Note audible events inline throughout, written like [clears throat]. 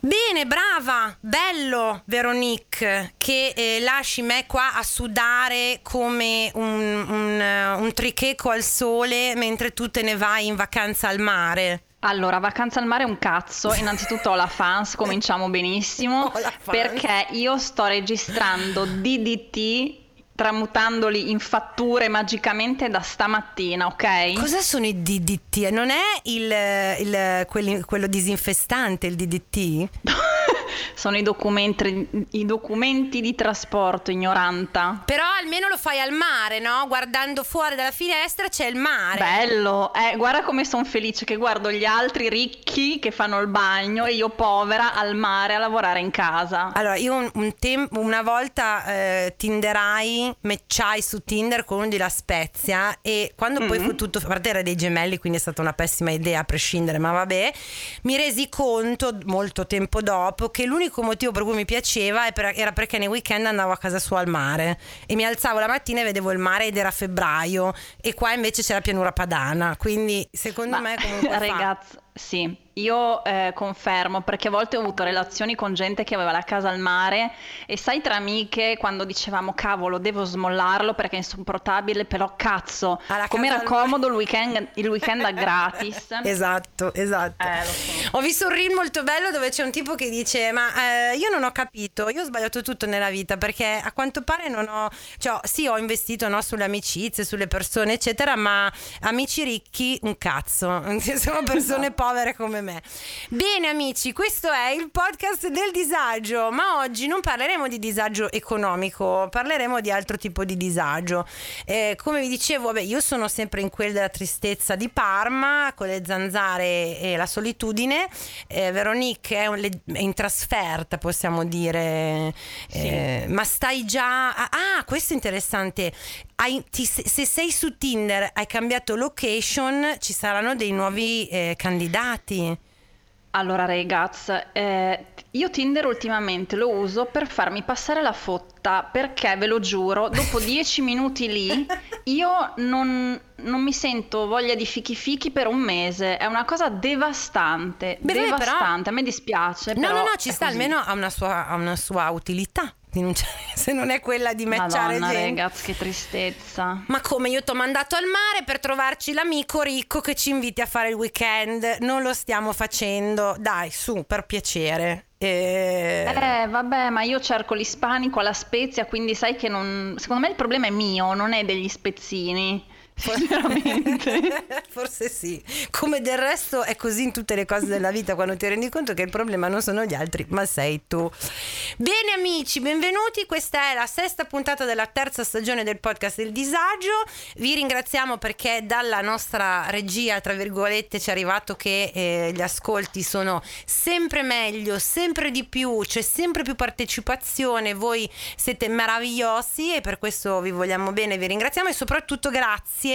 Bene, brava, bello Veronique, che eh, lasci me qua a sudare come un, un, uh, un tricheco al sole mentre tu te ne vai in vacanza al mare. Allora, vacanza al mare è un cazzo. Innanzitutto ho la fans, cominciamo benissimo. [laughs] Perché io sto registrando DDT tramutandoli in fatture magicamente da stamattina, ok? Cosa sono i DDT? Non è il, il- quello disinfestante il DDT? [laughs] Sono i documenti, i documenti di trasporto, ignoranta. Però almeno lo fai al mare, no? Guardando fuori dalla finestra c'è il mare. Bello, eh, guarda come sono felice che guardo gli altri ricchi che fanno il bagno e io povera al mare a lavorare in casa. Allora, io un, un tem- una volta eh, tinderai, matchai su Tinder con uno di La Spezia e quando poi fu tutto, a parte era dei gemelli, quindi è stata una pessima idea a prescindere, ma vabbè, mi resi conto molto tempo dopo che l'unico motivo per cui mi piaceva era perché nei weekend andavo a casa sua al mare e mi alzavo la mattina e vedevo il mare ed era febbraio e qua invece c'era pianura padana, quindi secondo Ma, me comunque [laughs] fa. Sì, io eh, confermo perché a volte ho avuto relazioni con gente che aveva la casa al mare e sai tra amiche quando dicevamo cavolo devo smollarlo perché è insopportabile però cazzo al mare. comodo il weekend, il weekend a gratis [laughs] Esatto, esatto. Eh, so. Ho visto un reel molto bello dove c'è un tipo che dice: Ma eh, io non ho capito, io ho sbagliato tutto nella vita perché a quanto pare non ho. Cioè, sì, ho investito no, sulle amicizie, sulle persone, eccetera, ma amici ricchi, un cazzo. [laughs] Sono persone povere come me. Bene, amici, questo è il podcast del disagio. Ma oggi non parleremo di disagio economico, parleremo di altro tipo di disagio. Eh, come vi dicevo, vabbè, io sono sempre in quel della tristezza di Parma, con le zanzare e la solitudine. Eh, Veronique è, un- è in trasferta, possiamo dire. Eh, ma stai già. Ah, ah, questo è interessante. Hai- ti- se se sei su Tinder, hai cambiato location, ci saranno dei nuovi eh, candidati. Allora ragazzi, eh, io Tinder ultimamente lo uso per farmi passare la fotta perché ve lo giuro, dopo [laughs] dieci minuti lì io non, non mi sento voglia di fichi fichi per un mese, è una cosa devastante, Beh, vabbè, però- devastante, a me dispiace. No, però no, no, ci sta, così. almeno ha una sua, ha una sua utilità. Di non- [laughs] Se non è quella di matchare Madonna gente. ragazzi, che tristezza. Ma come io ti ho mandato al mare per trovarci l'amico ricco che ci inviti a fare il weekend? Non lo stiamo facendo. Dai, su, per piacere. Eh, Eh, vabbè, ma io cerco l'ispanico alla spezia, quindi sai che non... Secondo me il problema è mio, non è degli spezzini. Sinceramente. [laughs] Forse sì. Come del resto è così in tutte le cose della vita quando ti rendi conto che il problema non sono gli altri, ma sei tu. Bene amici, benvenuti. Questa è la sesta puntata della terza stagione del podcast Il Disagio. Vi ringraziamo perché dalla nostra regia, tra virgolette, ci è arrivato che eh, gli ascolti sono sempre meglio, sempre di più, c'è sempre più partecipazione. Voi siete meravigliosi e per questo vi vogliamo bene, vi ringraziamo e soprattutto grazie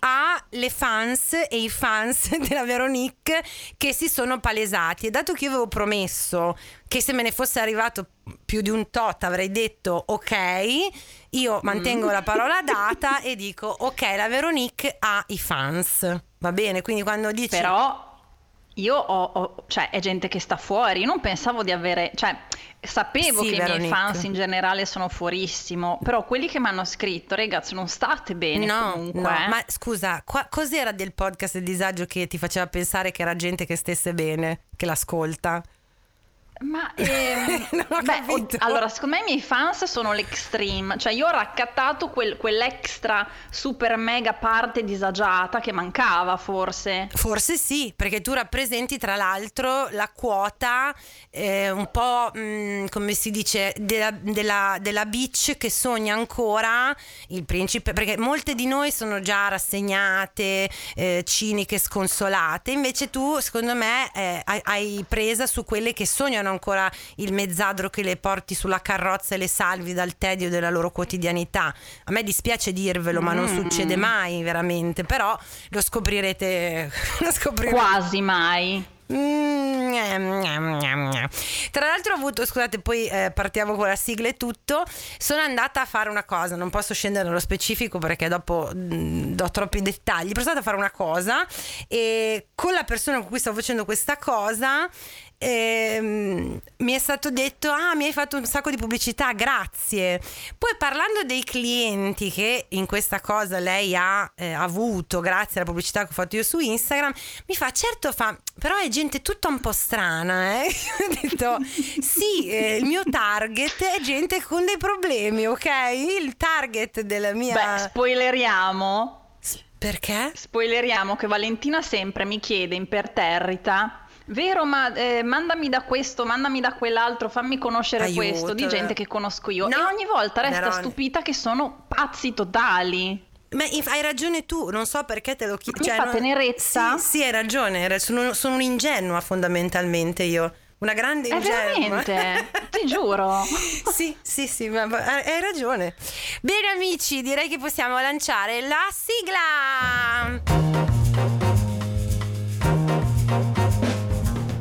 alle fans e i fans [laughs] della Veronique che si sono palesati. E dato che io avevo promesso che se me ne fosse arrivato più di un tot avrei detto ok io mantengo la parola [laughs] data e dico ok la Veronique ha i fans. Va bene? Quindi quando dici Però io ho, ho- cioè, è gente che sta fuori. Io non pensavo di avere, cioè, sapevo Sì, che i miei fans in generale sono fuorissimo. Però quelli che mi hanno scritto, ragazzi, non state bene No, comunque. no, eh. ma scusa, qua- cos'era del podcast Il Disagio che ti faceva pensare che era gente che stesse bene, che l'ascolta? Ma [laughs] ehm, beh, od- allora, secondo me i miei fans sono l'extreme, cioè io ho raccattato quel- quell'extra super mega parte disagiata che mancava forse. Forse sì, perché tu rappresenti tra l'altro la quota eh, un po' mh, come si dice della, della, della bitch che sogna ancora il principe, perché molte di noi sono già rassegnate, eh, ciniche, sconsolate, invece tu secondo me eh, hai presa su quelle che sognano ancora il mezzadro che le porti sulla carrozza e le salvi dal tedio della loro quotidianità. A me dispiace dirvelo, ma non Mm. succede mai veramente, però lo scoprirete, [laughs] lo scoprirete. Quasi mai. Mm. Tra l'altro ho avuto, scusate, poi eh, partiamo con la sigla e tutto. Sono andata a fare una cosa, non posso scendere nello specifico perché dopo mm, do troppi dettagli. Però sono andata a fare una cosa e con la persona con cui stavo facendo questa cosa ehm, mi è stato detto, ah mi hai fatto un sacco di pubblicità, grazie. Poi parlando dei clienti che in questa cosa lei ha eh, avuto grazie alla pubblicità che ho fatto io su Instagram, mi fa, certo fa, però è gente tutta un po' strana, eh? [laughs] ho detto, sì, eh, il mio target è gente con dei problemi, ok? Il target della mia... Beh, spoileriamo. Perché? Spoileriamo che Valentina sempre mi chiede imperterrita Vero, ma eh, mandami da questo, mandami da quell'altro, fammi conoscere Aiuto. questo di gente che conosco io. No, e ogni volta resta Verone. stupita che sono pazzi totali. Ma hai ragione tu, non so perché te lo chiedo. Mi cioè, fa non... tenerezza. Sì, sì, hai ragione, sono, sono un'ingenua fondamentalmente io. Una grande ingenua. Eh, veramente, [laughs] ti giuro. sì, sì, sì, ma hai ragione. Bene amici, direi che possiamo lanciare la sigla.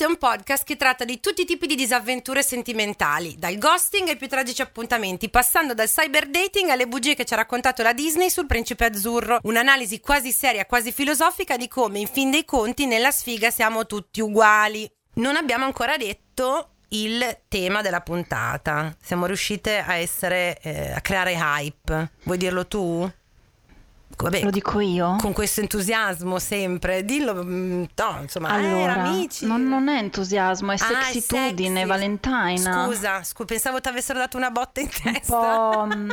Questo è un podcast che tratta di tutti i tipi di disavventure sentimentali, dal ghosting ai più tragici appuntamenti, passando dal cyber dating alle bugie che ci ha raccontato la Disney sul principe azzurro. Un'analisi quasi seria, quasi filosofica di come, in fin dei conti, nella sfiga siamo tutti uguali. Non abbiamo ancora detto il tema della puntata. Siamo riuscite a essere eh, a creare hype. Vuoi dirlo tu? Vabbè, Lo dico io? Con questo entusiasmo sempre, dillo, mm, no, insomma, eh, allora, eh, amici. Non, non, è entusiasmo, è ah, sexitudine, Valentina. Scusa, scu- pensavo ti avessero dato una botta in testa. Un po'... Mm,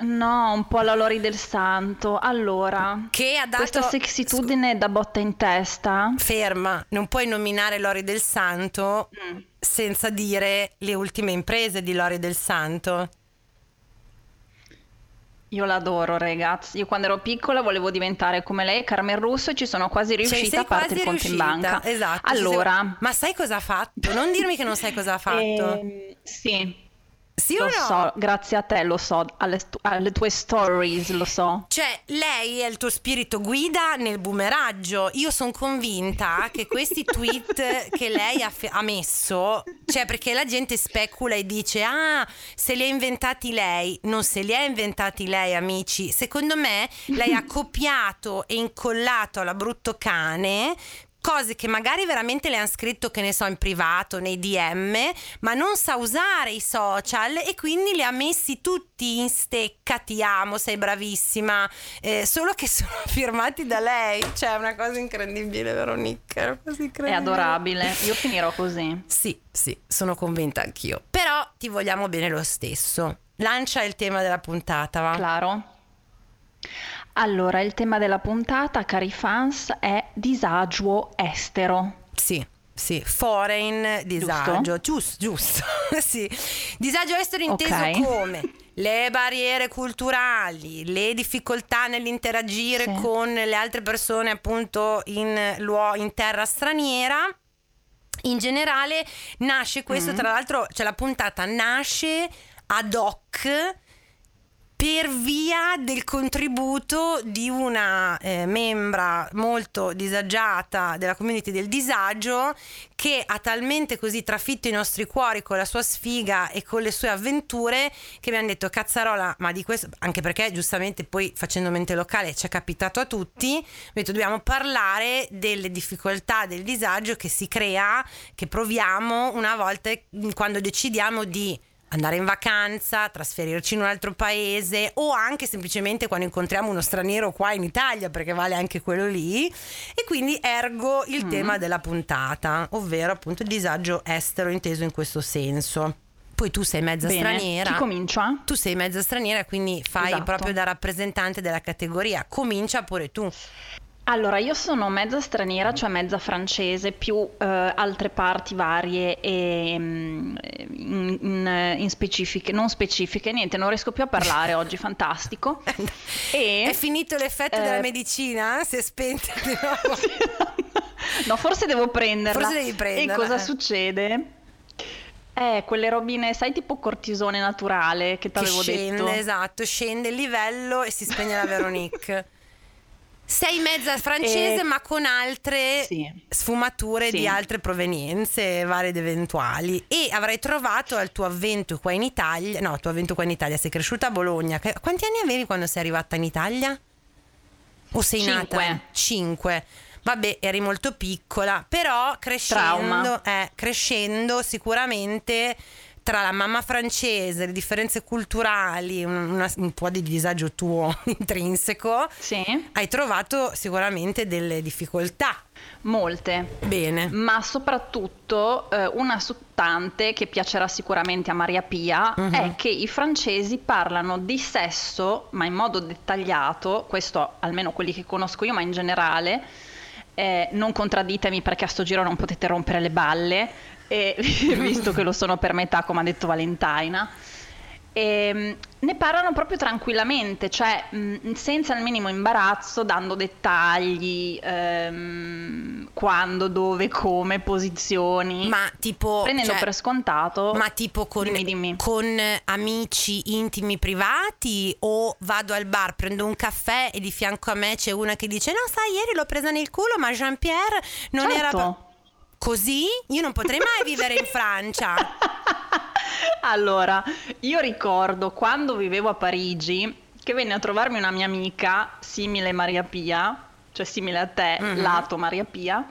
[laughs] no, un po' alla Lori del Santo. Allora, che ha dato... questa sexitudine scu- da botta in testa. Ferma, non puoi nominare Lori del Santo mm. senza dire le ultime imprese di Lori del Santo. Io l'adoro, ragazzi. Io quando ero piccola volevo diventare come lei, Carmen Russo, e ci sono quasi riuscita a parte il conto in banca. Esatto. Allora, ma sai cosa ha fatto? Non dirmi che non sai cosa ha fatto. Eh, sì. Sì lo no? so, grazie a te lo so, alle, alle, tue stories lo so. Cioè, lei è il tuo spirito guida nel boomeraggio. Io sono convinta che questi tweet che lei ha, ha, messo, cioè perché la gente specula e dice, ah, se li ha inventati lei. Non se li ha inventati lei, amici. Secondo me lei ha copiato e incollato alla brutto cane cose che magari veramente le hanno scritto, che ne so, in privato, nei DM, ma non sa usare i social e quindi li ha messi tutti in stecca, ti amo, sei bravissima, eh, solo che [laughs] sono firmati da lei, cioè è una cosa incredibile, Veronica, è adorabile, io finirò così. Sì, sì, sono convinta anch'io, però ti vogliamo bene lo stesso. Lancia il tema della puntata, va? Claro. Allora, il tema della puntata, cari fans, è disagio estero. Sì. Sì, foreign disagio, giusto, giusto, [laughs] sì. Disagio estero inteso okay. come le barriere culturali, le difficoltà nell'interagire sì. con le altre persone appunto in, in terra straniera. In generale nasce questo, mm. tra l'altro, cioè la puntata nasce ad hoc per via del contributo di una eh, membra molto disagiata della community del disagio che ha talmente così trafitto i nostri cuori con la sua sfiga e con le sue avventure che mi hanno detto cazzarola ma di questo anche perché giustamente poi facendo mente locale ci è capitato a tutti mi detto dobbiamo parlare delle difficoltà del disagio che si crea che proviamo una volta quando decidiamo di andare in vacanza, trasferirci in un altro paese o anche semplicemente quando incontriamo uno straniero qua in Italia perché vale anche quello lì e quindi ergo il mm. tema della puntata, ovvero appunto il disagio estero inteso in questo senso. Poi tu sei mezza Bene, straniera. Chi comincia? Tu sei mezza straniera, quindi fai esatto. proprio da rappresentante della categoria. Comincia pure tu. Allora, io sono mezza straniera, cioè mezza francese, più eh, altre parti varie e mm, in, in, in, specifiche, non specifiche, niente, non riesco più a parlare oggi, [laughs] fantastico. [laughs] E, è finito l'effetto eh, della medicina? Si è spenta di [laughs] nuovo? no, forse devo prenderla. Forse devi prenderla. E cosa eh. succede? Eh, quelle robine, sai, tipo cortisone naturale che ti avevo detto. Esatto, scende il livello e si spegne la Veronique. Sei mezza francese, E- ma con altre Sì. sfumature Sì. di altre provenienze, varie ed eventuali. E avrai trovato al tuo avvento qua in Italia, no, al tuo avvento qua in Italia, sei cresciuta a Bologna. Quanti anni avevi quando sei arrivata in Italia? O sei Cinque. nata? Cinque. Vabbè, eri molto piccola, però crescendo, eh, crescendo sicuramente tra la mamma francese, le differenze culturali, un, una- un po' di disagio tuo [laughs] intrinseco, Sì, hai trovato sicuramente delle difficoltà. molte. Bene. Ma soprattutto eh, una su tante che piacerà sicuramente a Maria Pia Mhm. è che i francesi parlano di sesso, ma in modo dettagliato, questo almeno quelli che conosco io, ma in generale, eh, non contradditemi perché a sto giro non potete rompere le balle, eh, [laughs] visto che lo sono per metà, come ha detto Valentina. E, ne parlano proprio tranquillamente, cioè mh, senza il minimo imbarazzo, dando dettagli, ehm, quando, dove, come, posizioni, Ma tipo... prendendo cioè, per scontato. Ma tipo con, Dimmi, dimmi. con amici intimi privati o vado al bar, prendo un caffè e di fianco a me c'è una che dice no sai ieri l'ho presa nel culo ma Jean-Pierre non era... Certo. pro-" Così? Io non potrei mai vivere in Francia. [laughs] allora, io ricordo quando vivevo a Parigi che venne a trovarmi una mia amica simile Maria Pia, cioè simile a te, Mhm. lato Maria Pia.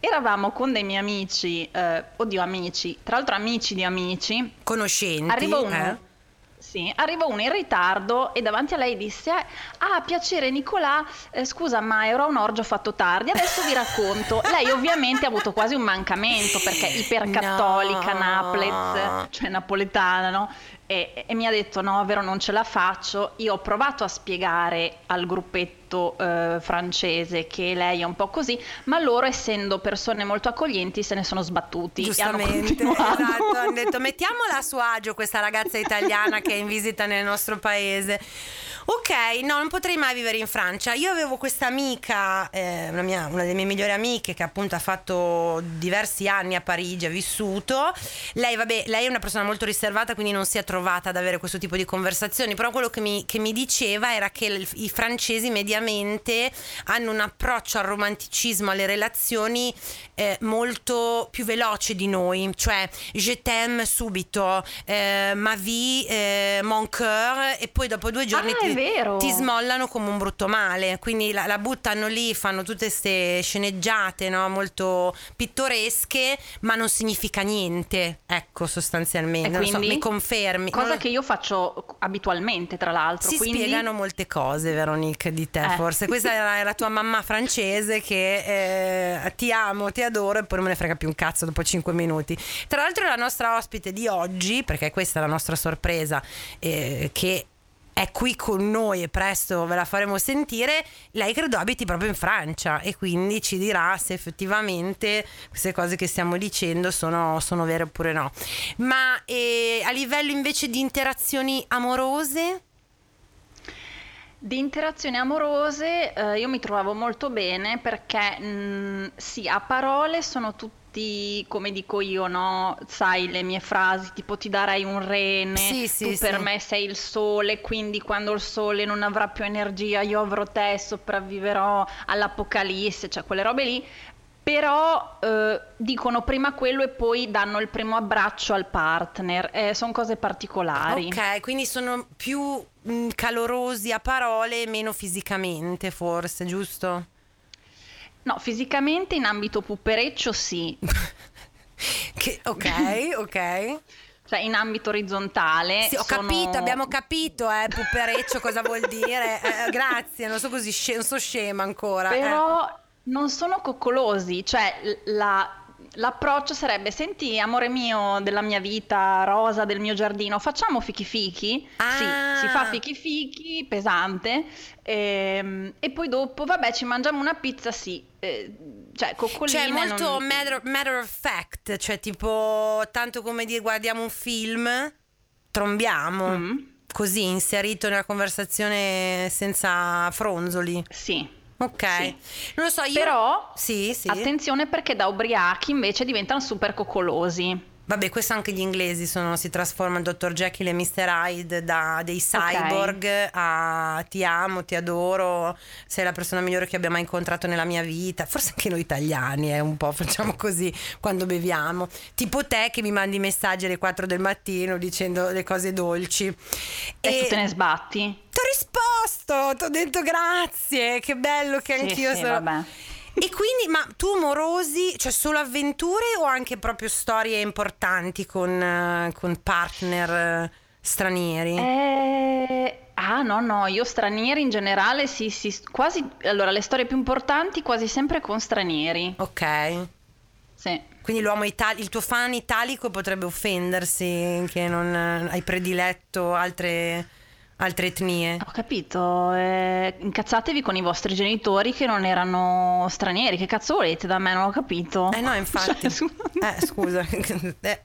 Eravamo con dei miei amici, eh, oddio amici, tra l'altro amici di amici, Conoscenti. Arriva uno. eh? Sì, arriva uno in ritardo e davanti a lei disse: Ah, piacere Nicolà, eh, scusa, ma ero a un orgio fatto tardi, adesso vi racconto. lei ovviamente ha avuto quasi un mancamento perché ipercattolica, No. Naples, cioè napoletana, no? E, e mi ha detto: No, vero, non ce la faccio. Io ho provato a spiegare al gruppetto eh, francese che lei è un po' così, ma loro, essendo persone molto accoglienti, se ne sono sbattuti. hanno Giustamente, continuato. esatto, hanno detto [laughs] mettiamola a suo agio questa ragazza italiana che è in visita nel nostro paese. Ok, no, non potrei mai vivere in Francia. Io avevo questa amica, eh, una, mia- una delle mie migliori amiche che appunto ha fatto diversi anni a Parigi, ha vissuto. Lei, vabbè, lei è una persona molto riservata, quindi non si è trovata ad avere questo tipo di conversazioni, però quello che mi, che mi diceva era che i francesi mediamente hanno un approccio al romanticismo, alle relazioni eh, molto più veloce di noi, cioè je t'aime subito, eh, ma vie, eh, mon cœur e poi dopo due giorni Ah, ti, ti smollano come un brutto male, quindi la, la buttano lì, fanno tutte queste sceneggiate no? molto pittoresche, ma non significa niente, ecco sostanzialmente, non so, quindi? mi confermi. Non Cosa lo- che io faccio abitualmente, tra l'altro. si quindi... spiegano molte cose, Veronique, di te. Forse. Questa era la tua mamma francese che eh, ti amo, ti adoro e poi non me ne frega più un cazzo dopo 5 minuti. Tra l'altro la nostra ospite di oggi, perché questa è la nostra sorpresa, eh, che è qui con noi e presto ve la faremo sentire, lei credo abiti proprio in Francia e quindi ci dirà se effettivamente queste cose che stiamo dicendo sono, sono vere oppure no. Ma eh, a livello invece di interazioni amorose? Di interazioni amorose eh, io mi trovavo molto bene perché mh, sì, a parole sono tutti, come dico io, no? Sai le mie frasi tipo ti darei un rene, Sì, sì, tu per sì. me sei il sole, quindi quando il sole non avrà più energia io avrò te, sopravviverò all'apocalisse, cioè quelle robe lì. Però eh, dicono prima quello e poi danno il primo abbraccio al partner, sono cose particolari. Ok, quindi sono più mh, calorosi a parole meno fisicamente, forse, giusto? No, fisicamente in ambito pupereccio sì, [laughs] Che- ok, [laughs] ok. cioè in ambito orizzontale. Sì, ho sono- capito, abbiamo capito, eh, pupereccio cosa vuol dire. [laughs] Eh, grazie, non so così, non so scema ancora. eh. Però non sono coccolosi, cioè la- l'approccio sarebbe, senti amore mio della mia vita, rosa del mio giardino, facciamo fichi fichi? Ah. Sì, si fa fichi fichi, pesante, ehm, e poi dopo, vabbè, ci mangiamo una pizza, sì. eh, cioè, coccoline Cioè, molto non- matter, matter of fact, cioè tipo tanto come dire guardiamo un film, trombiamo, Mm, così inserito nella conversazione senza fronzoli. sì. Ok, Sì. non lo so, io... Però, Sì, sì. attenzione perché da ubriachi invece diventano super coccolosi. Vabbè, questo anche gli inglesi sono, si trasforma il dottor Jekyll e Mr. Hyde da dei cyborg okay. a ti amo, ti adoro, sei la persona migliore che abbia mai incontrato nella mia vita. Forse anche noi italiani è eh, un po' facciamo [laughs] così quando beviamo. Tipo te che mi mandi messaggi alle 4 del mattino dicendo le cose dolci. E, e tu te ne sbatti? Ti ho risposto, ti ho detto grazie, che bello che anch'io sì, sono... Vabbè. E quindi, ma tu morosi, cioè solo avventure o anche proprio storie importanti con, con partner uh, stranieri? Eh, ah no, no, io stranieri in generale sì, sì, quasi, allora le storie più importanti quasi sempre con stranieri. Ok. Sì. Quindi l'uomo italico, il tuo fan italico potrebbe offendersi che non hai prediletto altre altre etnie. Ho capito, eh, incazzatevi con i vostri genitori che non erano stranieri, che cazzo volete da me? Non ho capito. Eh no, [laughs] infatti. Cioè, eh, scusa. [laughs] eh.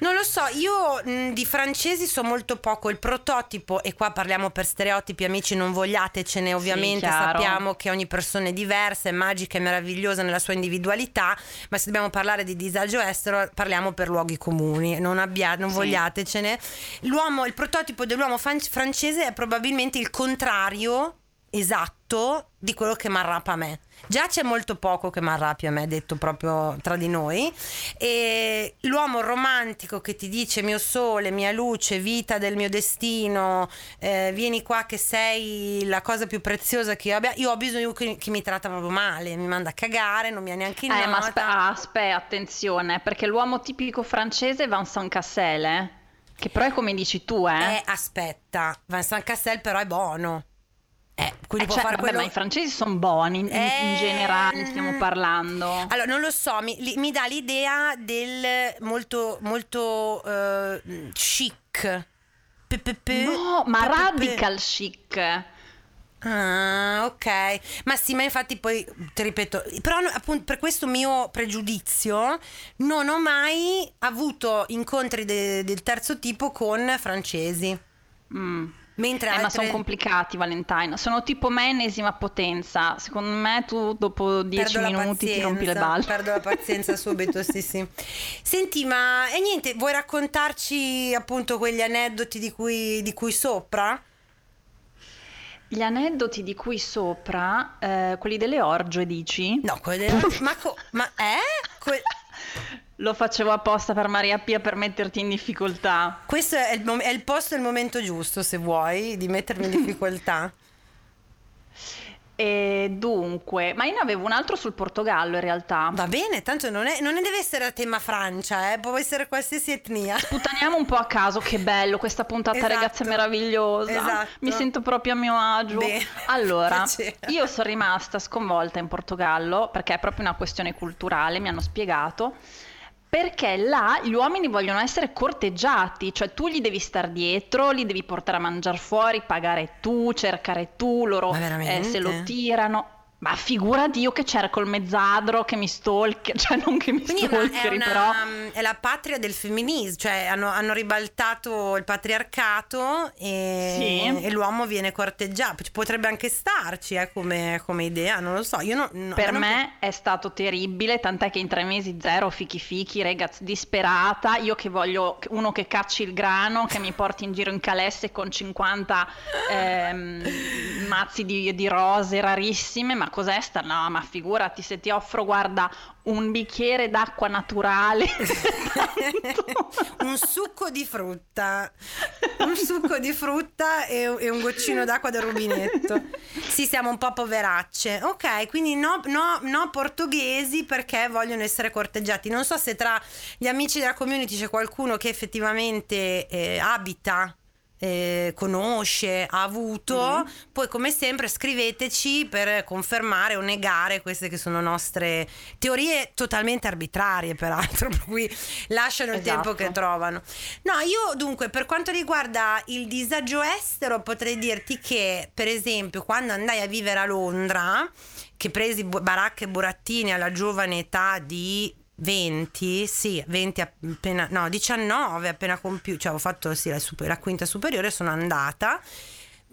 Non lo so, io mh, di francesi so molto poco, il prototipo, e qua parliamo per stereotipi, amici, non vogliatecene, ovviamente sì, sappiamo che ogni persona è diversa, è magica e meravigliosa nella sua individualità, ma se dobbiamo parlare di disagio estero parliamo per luoghi comuni, non, abbia, non sì. vogliatecene. L'uomo, il prototipo dell'uomo francese francese è probabilmente il contrario esatto di quello che marrapa a me. Già c'è molto poco che marrapi a me, detto proprio tra di noi. E l'uomo romantico che ti dice mio sole, mia luce, vita del mio destino, eh, vieni qua che sei la cosa più preziosa che io abbia. Io ho bisogno che, che mi tratta proprio male, mi manda a cagare, non mi ha neanche in eh, ma aspetta, aspetta, attenzione, perché l'uomo tipico francese è Vincent Cassel, eh? Che però è come dici tu, eh? Eh, aspetta, Vincent Cassel però è buono. Eh, quindi eh, può cioè, fare vabbè, quello... ma i francesi sono buoni, in, eh... in, generale stiamo parlando. Allora, non lo so, mi, mi dà l'idea del molto, molto uh, chic. P-p-p- no, ma radical chic. Ah, ok. Ma sì, ma infatti poi ti ripeto, però appunto per questo mio pregiudizio non ho mai avuto incontri de- del terzo tipo con francesi. Mm. Mentre eh, altre... ma sono complicati Valentine, sono tipo me ennesima potenza. Secondo me tu dopo dieci minuti ti rompi le balle. Perdo la pazienza [laughs] subito, sì sì. Senti, ma e niente, vuoi raccontarci appunto quegli aneddoti di cui, di cui sopra? Gli aneddoti di cui sopra, eh, quelli delle orge, dici? No, quelli delle orge. ma, co- ma eh? Que- [laughs] Lo facevo apposta per Maria Pia per metterti in difficoltà. Questo è il, mom- è il posto e il momento giusto, se vuoi, di mettermi in difficoltà. [laughs] E dunque, ma io ne avevo un altro sul Portogallo in realtà. Va bene, tanto non, è, non deve essere a tema Francia, eh? può essere qualsiasi etnia. Sputtaniamo un po' a caso, che bello questa puntata, esatto. è meravigliosa. Esatto. Mi sento proprio a mio agio. Beh, allora, [laughs] io sono rimasta sconvolta in Portogallo perché è proprio una questione culturale, mi hanno spiegato perché là gli uomini vogliono essere corteggiati, cioè tu gli devi star dietro, li devi portare a mangiare fuori, pagare tu, cercare tu, loro eh, se lo tirano. Ma figurati io che cerco il mezzadro che mi stalker, [laughs] cioè non che mi Quindi stalkeri, è però. È la patria del femminismo, cioè hanno, hanno ribaltato il patriarcato e, sì. e, l'uomo viene corteggiato. Potrebbe anche starci eh, come, come, idea, non lo so. No, no, per non... me è stato terribile, tant'è che in tre mesi zero fichi fichi, ragazzi, disperata. Io che voglio uno che cacci il grano, che mi porti in giro in calesse con 50 ehm, mazzi di, di rose rarissime, ma cos'è sta? No, ma figurati se ti offro, guarda, un bicchiere d'acqua naturale. [laughs] un succo di frutta. Un succo di frutta e, e, un goccino d'acqua del rubinetto. Sì, siamo un po' poveracce. Ok, quindi no, no, no portoghesi perché vogliono essere corteggiati. Non so se tra gli amici della community c'è qualcuno che effettivamente eh, abita eh, conosce, ha avuto, mm-hmm. poi come sempre scriveteci per confermare o negare queste che sono nostre teorie totalmente arbitrarie peraltro, [laughs] per cui lasciano il tempo che esatto. trovano. No, io dunque per quanto riguarda il disagio estero potrei dirti che per esempio quando andai a vivere a Londra, che presi baracche e burattini alla giovane età di 20, sì, 20 appena, no, 19 appena compiuto, cioè ho fatto sì, la, super, la quinta superiore, sono andata.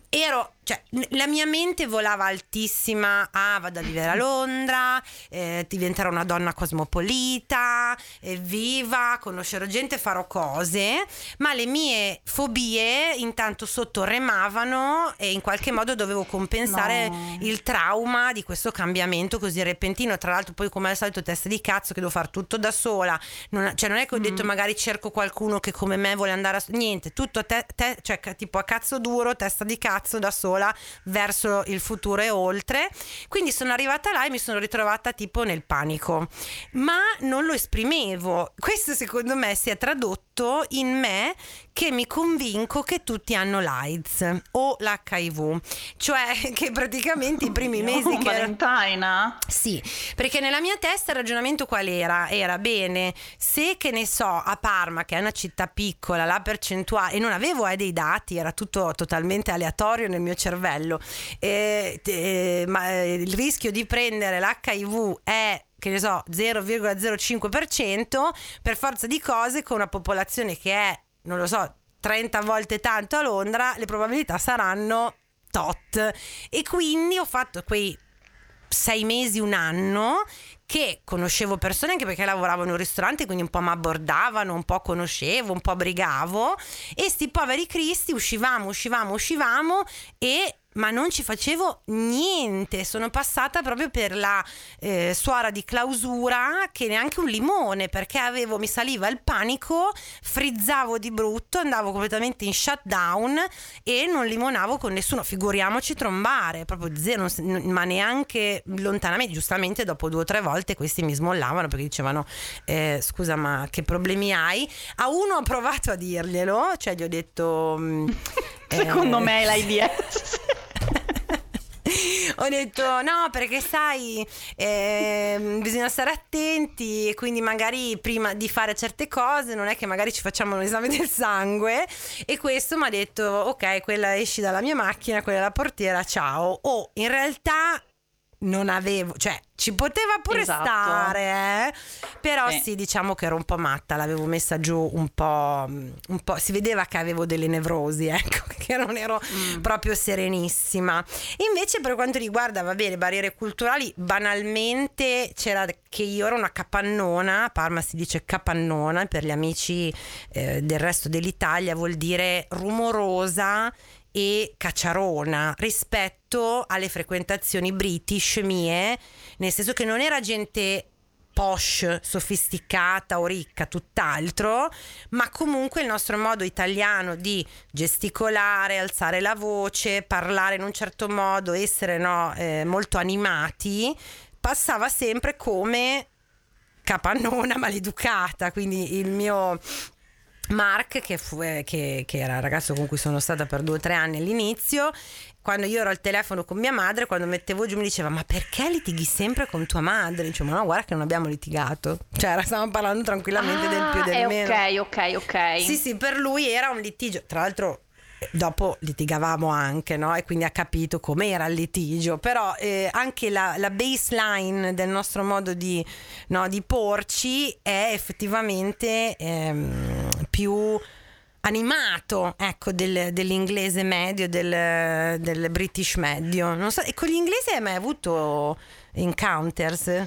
Ero cioè, la mia mente volava altissima, ah, vado a vivere a [laughs] Londra, eh, diventerò una donna cosmopolita, eh, viva, conoscerò gente, farò cose, ma le mie fobie intanto sotto remavano e in qualche modo dovevo compensare No. il trauma di questo cambiamento così repentino, tra l'altro poi come al solito testa di cazzo che devo fare tutto da sola, non, cioè non è che ho detto magari cerco qualcuno che come me vuole andare a... niente, tutto te, te- cioè tipo a cazzo duro, testa di cazzo da sola verso il futuro e oltre. Quindi sono arrivata là e mi sono ritrovata tipo nel panico, ma non lo esprimevo. Questo secondo me si è tradotto in me che mi convinco che tutti hanno l'AIDS o l'HIV, cioè [laughs] che praticamente i primi mesi che ero- Valentina? sì, perché nella mia testa il ragionamento qual era? Era bene, se che ne so, a Parma, che è una città piccola, la percentuale, e non avevo eh, dei dati, era tutto totalmente aleatorio nel mio cervello, eh, eh, ma eh, il rischio di prendere l'HIV è che ne so, 0,05%, per forza di cose con una popolazione che è, non lo so, 30 volte tanto a Londra, le probabilità saranno tot. E quindi ho fatto quei sei mesi, un anno che conoscevo persone anche perché lavoravo in un ristorante quindi un po' mi abbordavano, un po' conoscevo, un po' brigavo e sti poveri cristi uscivamo, uscivamo, uscivamo e ma non ci facevo niente, sono passata proprio per la eh, suora di clausura che neanche un limone perché avevo, mi saliva il panico, frizzavo di brutto, andavo completamente in shutdown e non limonavo con nessuno, figuriamoci trombare, proprio zero, ma neanche lontanamente, giustamente dopo due o tre volte questi mi smollavano perché dicevano eh, scusa ma che problemi hai? A uno ho provato a dirglielo, cioè gli ho detto... mm, [laughs] Secondo eh, me l'AIDS. Ho detto no perché sai ehm, bisogna stare attenti e quindi magari prima di fare certe cose non è che magari ci facciamo un esame del sangue. E questo mi ha detto ok quella esci dalla mia macchina quella è la portiera ciao. O in realtà non avevo, cioè ci poteva pure Esatto. stare, eh? però sì. Sì. diciamo che ero un po' matta, l'avevo messa giù un po', un po', si vedeva che avevo delle nevrosi, [laughs] ecco, che non ero proprio serenissima. Invece per quanto riguarda, va bene, barriere culturali, banalmente c'era che io ero una capannona, a Parma si dice capannona, per gli amici eh, del resto dell'Italia vuol dire rumorosa e cacciarona rispetto alle frequentazioni british mie, nel senso che non era gente posh, sofisticata o ricca, tutt'altro, ma comunque il nostro modo italiano di gesticolare, alzare la voce, parlare in un certo modo, essere no, eh, molto animati, passava sempre come capannona maleducata, quindi il mio Mark, che, fu- eh, che- che era il ragazzo con cui sono stata per due o tre anni all'inizio, quando io ero al telefono con mia madre, quando mettevo giù mi diceva ma perché litighi sempre con tua madre? Dicevo ma no guarda che non abbiamo litigato, cioè stavamo parlando tranquillamente del più e del Ah, è meno. ok, ok, ok. Sì, sì, per lui era un litigio. Tra l'altro, eh, dopo litigavamo anche, no? E quindi ha capito com'era il litigio. Però eh, anche la, la baseline del nostro modo di, no, di porci è effettivamente ehm, più animato ecco del- dell'inglese medio del, del british medio. Non so e con gli inglesi hai mai avuto encounters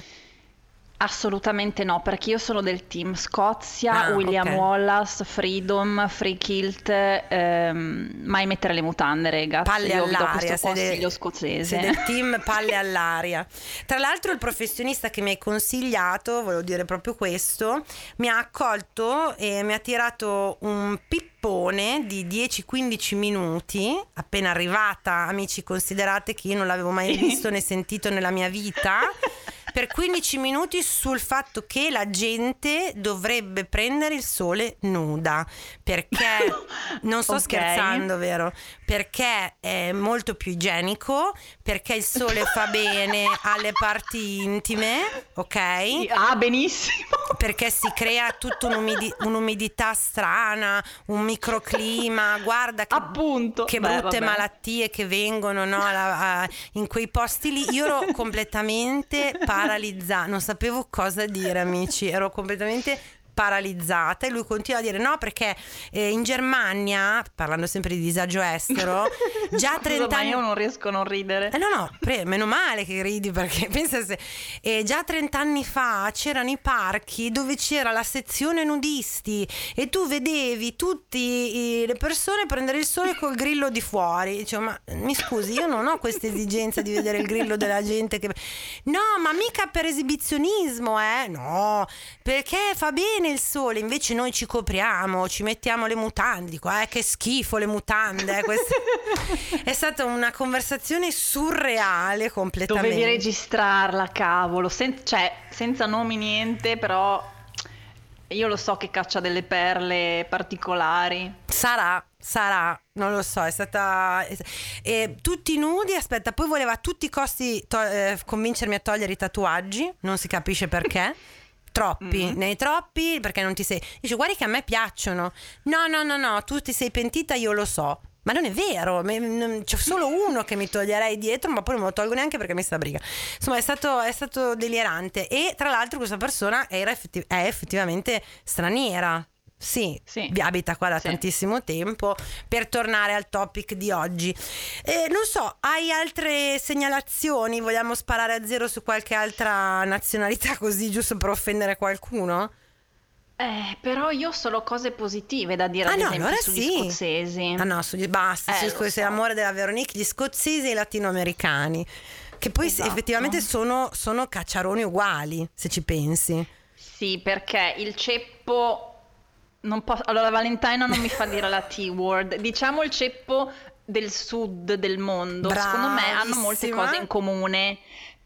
Assolutamente no, perché io sono del team Scozia, Ah, William ok. Wallace, Freedom, Free Kilt, ehm, mai mettere le mutande, rega. palle io all'aria sei del- scozzese. sei del team [laughs] palle all'aria tra l'altro il professionista che mi hai consigliato volevo dire proprio questo mi ha accolto e mi ha tirato un pippone di 10-15 minuti appena arrivata amici considerate che io non l'avevo mai [laughs] visto né sentito nella mia vita per 15 minuti sul fatto che la gente dovrebbe prendere il sole nuda perché [laughs] non sto Ok. scherzando vero perché è molto più igienico perché il sole fa [laughs] bene alle parti intime ok Ah, benissimo. perché si crea tutta un'umidi- un'umidità strana, un microclima, guarda che, Appunto. che Beh, brutte vabbè. malattie che vengono no, alla- a- in quei posti lì. Io ero completamente [laughs] paralizzata, non sapevo cosa dire amici, ero completamente paralizzata e lui continua a dire no perché eh, in Germania, parlando sempre di disagio estero, [laughs] già 30 anni... io non riesco a non ridere. Eh no, no, pre- meno male che ridi perché [laughs] pensa se... Eh, già 30 anni fa c'erano i parchi dove c'era la sezione nudisti e tu vedevi tutte le persone prendere il sole col grillo di fuori. Dicevo, ma mi scusi, io non ho questa esigenza di vedere il grillo della gente che... No, ma mica per esibizionismo, eh? No, perché fa bene il sole, invece noi ci copriamo, ci mettiamo le mutande. Dico, eh, che schifo le mutande. Eh, questa... [laughs] È stata una conversazione surreale completamente. Dovevi registrarla, cavolo, Sen- cioè senza nomi niente, però io lo so che caccia delle perle particolari. Sarà, sarà, non lo so, è stata... E tutti nudi, aspetta, poi voleva a tutti i costi to- eh, convincermi a togliere i tatuaggi, non si capisce perché. [laughs] Troppi, mm-hmm. nei troppi perché non ti sei... Dice guardi che a me piacciono. No, no, no, no, tu ti sei pentita, io lo so. Ma non è vero, c'è solo uno che mi toglierei dietro, ma poi non me lo tolgo neanche perché mi sta briga. Insomma, è stato, è stato delirante. E tra l'altro, questa persona effettiv- è effettivamente straniera. Sì, sì, abita qua da sì. tantissimo tempo. Per tornare al topic di oggi, eh, non so, hai altre segnalazioni? Vogliamo sparare a zero su qualche altra nazionalità così, giusto per offendere qualcuno? Eh, però io ho solo cose positive da dire, ah, no, allora sugli sì. scozzesi. Ah no, sugli, basta, eh, sugli so. l'amore della Veronique, gli scozzesi e i latinoamericani, che poi esatto. effettivamente sono, sono cacciaroni uguali, se ci pensi. Sì, perché il ceppo... Non posso, allora Valentina non mi fa dire la T-word, diciamo il ceppo del sud del mondo, Bravissima. secondo me hanno molte cose in comune.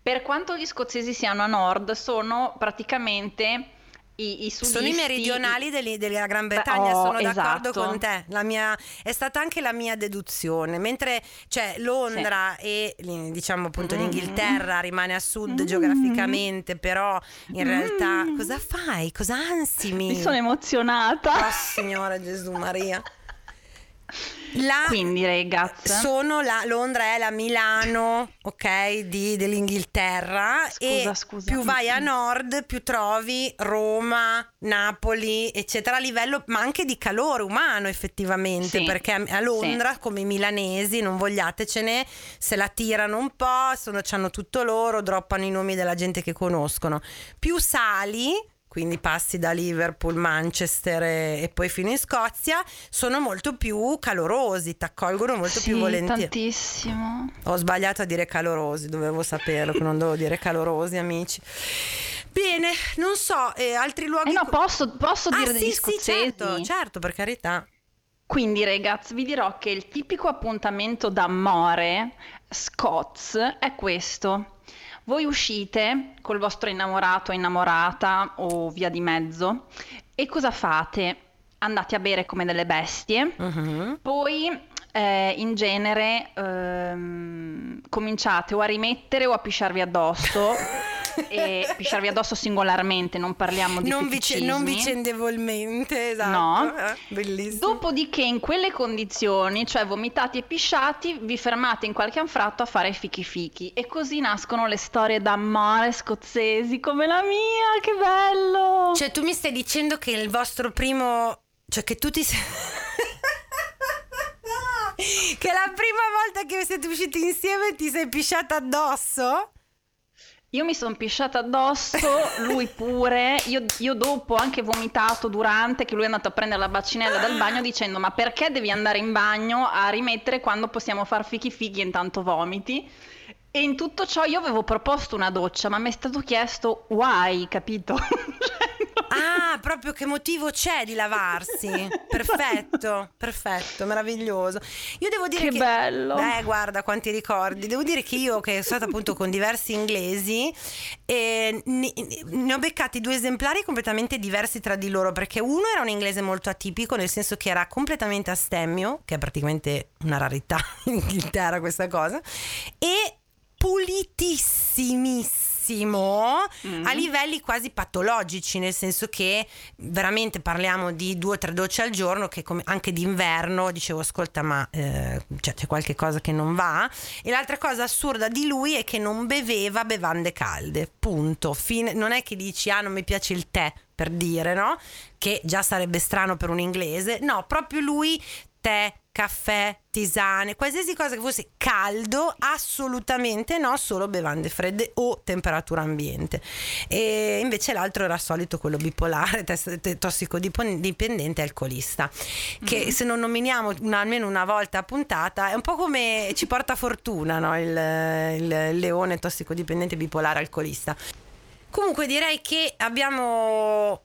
Per quanto gli scozzesi siano a nord, sono praticamente i, i sono i meridionali delle, della Gran Bretagna, oh, sono d'accordo esatto. con te. Mia, è stata anche la mia deduzione. Mentre cioè, Londra sì. e diciamo appunto mm-hmm. l'Inghilterra rimane a sud mm-hmm. geograficamente, però in mm-hmm. realtà cosa fai? Cosa ansimi? Mi sono emozionata. Oh Signore Gesù Maria. La, Quindi ragazzi sono la Londra è la Milano, ok, di, dell'Inghilterra scusa, e scusa. più vai a nord più trovi Roma, Napoli, eccetera a livello ma anche di calore umano effettivamente, sì, perché a Londra sì. come i milanesi, non vogliatecene, se la tirano un po', sono, hanno tutto loro, droppano i nomi della gente che conoscono. Più sali quindi passi da Liverpool, Manchester e, e poi fino in Scozia, sono molto più calorosi, ti accolgono molto sì, più volentieri. tantissimo. Ho sbagliato a dire calorosi, dovevo saperlo che non devo dire calorosi, amici. Bene, non so, eh, altri luoghi... Eh no, posso, posso ah, dire degli sì, scozzesi? Sì, certo, certo, per carità. Quindi ragazzi vi dirò che il tipico appuntamento d'amore Scots è questo. Voi uscite col vostro innamorato o innamorata o via di mezzo e cosa fate? Andate a bere come delle bestie, uh-huh. poi eh, in genere ehm, cominciate o a rimettere o a pisciarvi addosso. [laughs] e pisciarvi addosso singolarmente, non parliamo di non, vice- non vicendevolmente, esatto. No. Eh, bellissimo. Dopodiché in quelle condizioni, cioè vomitati e pisciati, vi fermate in qualche anfratto a fare fichi fichi e così nascono le storie d'amore scozzesi come la mia, che bello! Cioè tu mi stai dicendo che il vostro primo cioè che tu ti sei [laughs] che la prima volta che siete usciti insieme ti sei pisciata addosso? Io mi sono pisciata addosso, lui pure, io, io, dopo anche vomitato durante che lui è andato a prendere la bacinella dal bagno dicendo ma perché devi andare in bagno a rimettere quando possiamo far fichi fighi e intanto vomiti? E in tutto ciò io avevo proposto una doccia ma mi è stato chiesto why, capito? [laughs] Ah, proprio che motivo c'è di lavarsi? Perfetto, perfetto, meraviglioso. Io devo dire che, che bello. Eh, guarda quanti ricordi. Devo dire che io che sono stata appunto con diversi inglesi eh, ne, ne, ho beccati due esemplari completamente diversi tra di loro perché uno era un inglese molto atipico nel senso che era completamente astemmio, che è praticamente una rarità in Inghilterra questa cosa, e pulitissimissimo mm-hmm. a livelli quasi patologici, nel senso che veramente parliamo di due o tre docce al giorno che come, anche d'inverno dicevo ascolta ma eh, cioè, c'è qualche cosa che non va e l'altra cosa assurda di lui è che non beveva bevande calde, punto. Fine, non è che dici ah non mi piace il tè, per dire, no? Che già sarebbe strano per un inglese. No, proprio lui tè, caffè, tisane, qualsiasi cosa che fosse caldo, assolutamente no, solo bevande fredde o temperatura ambiente. E invece l'altro era solito quello bipolare, tossicodipendente alcolista, che mm-hmm. se non nominiamo una, almeno una volta a puntata è un po' come ci porta fortuna no? il, il leone tossicodipendente bipolare alcolista. Comunque direi che abbiamo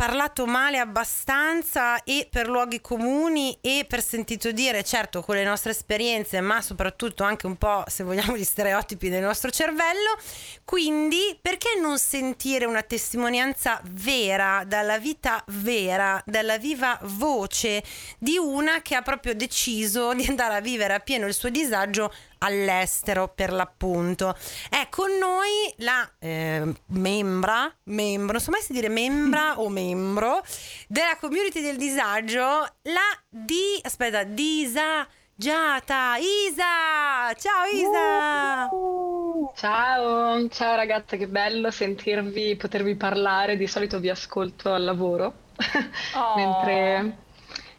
parlato male abbastanza e per luoghi comuni e per sentito dire, certo con le nostre esperienze, ma soprattutto anche un po', se vogliamo, gli stereotipi del nostro cervello. Quindi, perché non sentire una testimonianza vera, dalla vita vera, dalla viva voce di una che ha proprio deciso di andare a vivere a pieno il suo disagio all'estero per l'appunto. È con noi la eh, membra, membro, non so mai se dire membra [laughs] o membro della community del disagio, la di, aspetta, Disa. Giata, Isa! Ciao Isa! Uh, ciao, ciao ragazze, che bello sentirvi, potervi parlare. Di solito vi ascolto al lavoro, [laughs] oh. mentre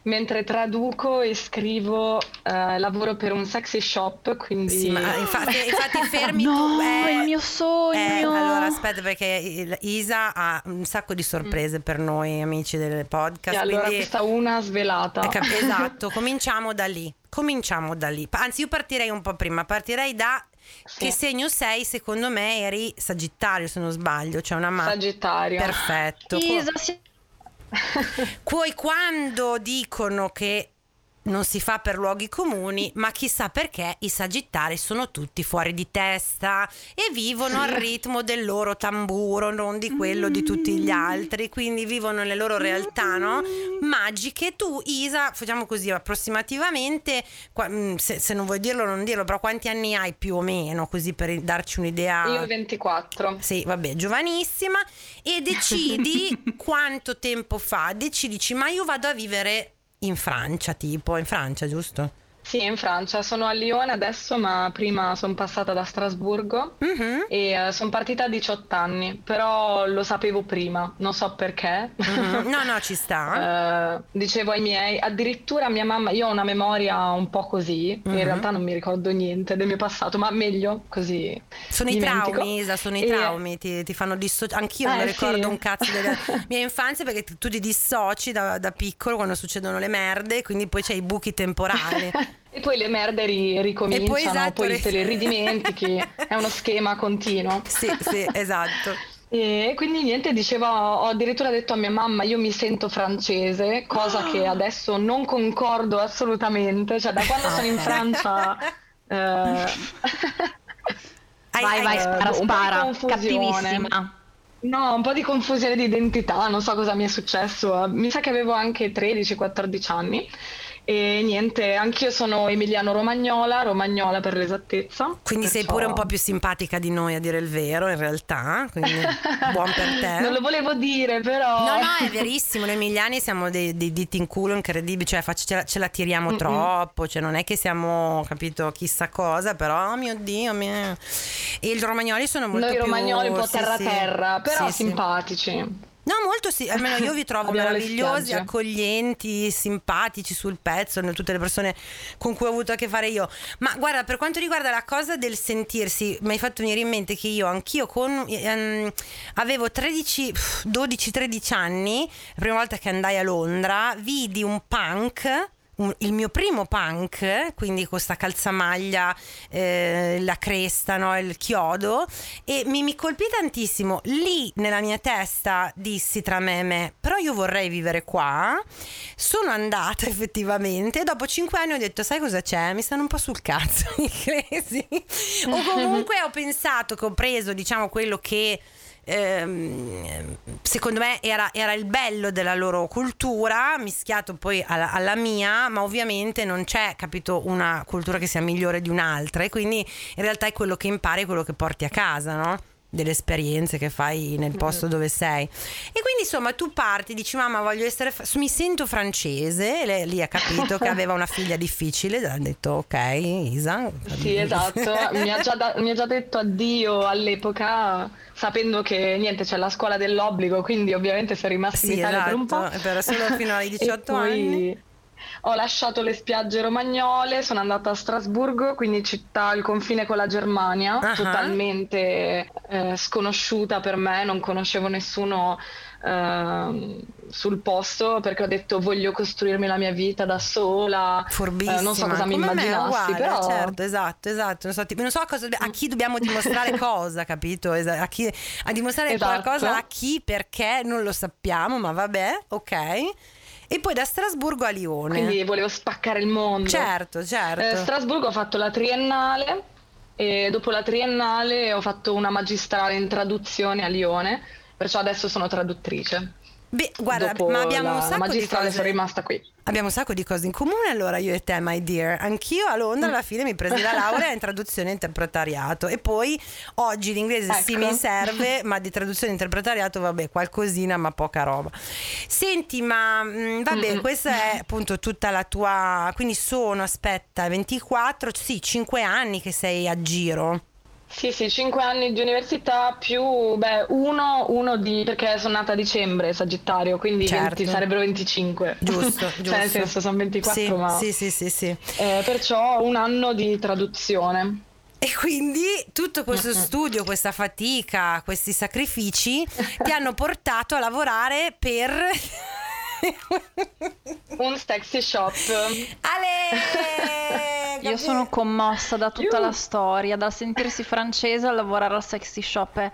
mentre traduco e scrivo, eh, lavoro per un sexy shop, quindi... Sì, ma infatti, [laughs] infatti fermi no, tu. Eh, è il mio sogno! Eh, allora aspetta perché Isa ha un sacco di sorprese mm. per noi amici del podcast. E allora quindi... questa una svelata. [laughs] Esatto, cominciamo da lì. Cominciamo da lì. Anzi, io partirei un po' prima, partirei da sì. Che segno sei? Secondo me eri Sagittario, se non sbaglio. C'è una mano. Sagittario. Perfetto. Isa. [laughs] Poi quando dicono che non si fa per luoghi comuni, ma chissà perché i sagittari sono tutti fuori di testa e vivono al ritmo del loro tamburo, non di quello di tutti gli altri, quindi vivono nelle loro realtà no? magiche. Tu, Isa, facciamo così approssimativamente, mm, se, se, non vuoi dirlo, non dirlo, però quanti anni hai più o meno, così per darci un'idea? Io 24. Sì, vabbè, giovanissima, e decidi [laughs] quanto tempo fa, decidi, ma io vado a vivere in Francia, tipo, in Francia, giusto? Sì, in Francia, sono a Lione adesso, ma prima sono passata da Strasburgo mm-hmm. e uh, sono partita a 18 anni, però lo sapevo prima, non so perché. Mm-hmm. [laughs] No, no, ci sta. uh, dicevo ai miei, addirittura mia mamma, io ho una memoria un po' così, mm-hmm. in realtà non mi ricordo niente del mio passato, ma meglio così. Sono dimentico. i traumi, Isa, sono e... i traumi, ti, ti fanno dissociare. Anch'io eh, non ricordo sì. un cazzo della [laughs] mia infanzia perché tu ti dissoci da, da piccolo quando succedono le merde, quindi poi c'hai i buchi temporali. [laughs] E poi le merde ri- ricominciano, poi, esatto, poi te le ridimentichi, [laughs] è uno schema continuo. Sì, sì, esatto. [laughs] E quindi niente, dicevo, ho addirittura detto a mia mamma, io mi sento francese, cosa che [gasps] adesso non concordo assolutamente, cioè da quando sono in Francia... [laughs] Eh... vai, vai, spara, spara, cattivissima. No, un po' di confusione di identità, non so cosa mi è successo. Mi sa che avevo anche 13-14 anni e niente, anch'io sono Emiliano Romagnola, Romagnola per l'esattezza. Quindi perciò... sei pure un po' più simpatica di noi a dire il vero, in realtà, quindi [laughs] buon per te. non lo volevo dire, però. No, no, è verissimo, noi emiliani siamo dei, dei diti in culo incredibili, cioè ce la, ce la tiriamo Mm-mm. troppo, cioè non è che siamo, capito, chissà cosa, però, oh mio Dio, mio... e i romagnoli sono molto noi più... Noi romagnoli un po' terra-terra, sì, però sì, simpatici. No, molto sì, almeno io vi [laughs] trovo meravigliosi, accoglienti, simpatici sul pezzo, tutte le persone con cui ho avuto a che fare io. Ma guarda, per quanto riguarda la cosa del sentirsi, mi hai fatto venire in mente che io anch'io con, ehm, avevo 13, 12-13 anni, la prima volta che andai a Londra, vidi un punk il mio primo punk, quindi questa calzamaglia, eh, la cresta, no, il chiodo, e mi, mi, colpì tantissimo. Lì nella mia testa dissi tra me e me, però io vorrei vivere qua. Sono andata [laughs] effettivamente dopo cinque anni ho detto, sai cosa c'è? Mi stanno un po' sul cazzo [laughs] i inglesi. o comunque ho pensato che ho preso, diciamo, quello che ehm, secondo me era, era, il bello della loro cultura mischiato poi alla, alla, mia, ma ovviamente non c'è, capito, una cultura che sia migliore di un'altra e quindi in realtà è quello che impari, quello che porti a casa, no? Delle esperienze che fai nel posto dove sei. E quindi insomma tu parti, dici mamma voglio essere, fa- mi sento francese, e lei lì ha capito che [laughs] aveva una figlia difficile, ha detto ok Isa. Sì esatto, mi ha, già da- mi ha già detto addio all'epoca sapendo che niente c'è la scuola dell'obbligo, quindi ovviamente sei rimasta in Sì, Italia per un esatto, po'. per solo fino ai [laughs] E 18 poi anni. Ho lasciato le spiagge romagnole, sono andata a Strasburgo, quindi città al confine con la Germania, Ah. totalmente eh, sconosciuta per me, non conoscevo nessuno ehm, sul posto perché ho detto voglio costruirmi la mia vita da sola. Furbissima. Eh, non so cosa mi Come me, immaginassi, uguale, però certo, esatto, esatto. Non so, tipo, non so a, cosa- a chi dobbiamo dimostrare [laughs] cosa, capito? Esa- A, chi, a dimostrare Esatto. qualcosa a chi, perché non lo sappiamo, ma vabbè, ok. E poi da Strasburgo a Lione. quindi volevo spaccare il mondo. Certo, certo. Eh, Strasburgo ho fatto la triennale e dopo la triennale ho fatto una magistrale in traduzione a Lione, perciò adesso sono traduttrice. Beh, guarda, dopo ma abbiamo un sacco di cose. sono rimasta qui. Abbiamo un sacco di cose in comune allora io e te, my dear. Anch'io a Londra alla fine mi presi la [laughs] laurea in traduzione e interpretariato e poi oggi l'inglese sì Ecco. mi serve, [laughs] ma di traduzione e interpretariato vabbè qualcosina ma poca roba. Senti, ma mh, vabbè, Mm-mm. questa è appunto tutta la tua... quindi sono, aspetta, 24, sì, 5 anni che sei a giro. Sì, sì, 5 anni di università più, beh, uno, uno di, perché sono nata a dicembre, Sagittario, quindi Certo. 20 sarebbero 25. Giusto, giusto. [laughs] cioè, nel senso, sono 24, sì, ma... Sì, sì, sì, sì. Eh, perciò un anno di traduzione. E quindi tutto questo studio, questa fatica, questi sacrifici ti hanno portato a lavorare per... [laughs] Un sexy shop. Ale! [laughs] Io sono commossa da tutta Iuh. la storia, dal sentirsi francese a lavorare al sexy shop. eh.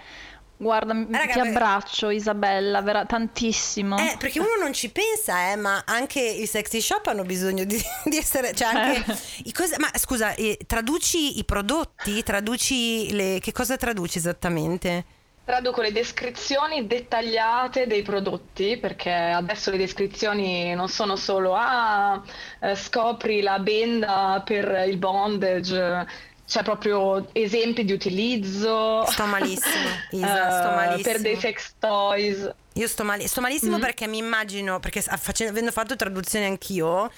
Guarda, Raga, ti abbraccio Isabella, vera- tantissimo. Eh, perché uno non ci pensa, eh, ma anche i sexy shop hanno bisogno di, [laughs] di essere. Cioè anche i cose- ma scusa, eh, traduci i prodotti? Traduci le. Che cosa traduci esattamente? Traduco le descrizioni dettagliate dei prodotti perché adesso le descrizioni non sono solo ah, eh, scopri la benda per il bondage, c'è proprio esempi di utilizzo. Sto malissimo, [laughs] Isa, sto eh, malissimo. Per dei sex toys. Io sto, mali- sto malissimo Mm. perché mi immagino, perché facendo- avendo fatto traduzione anch'io,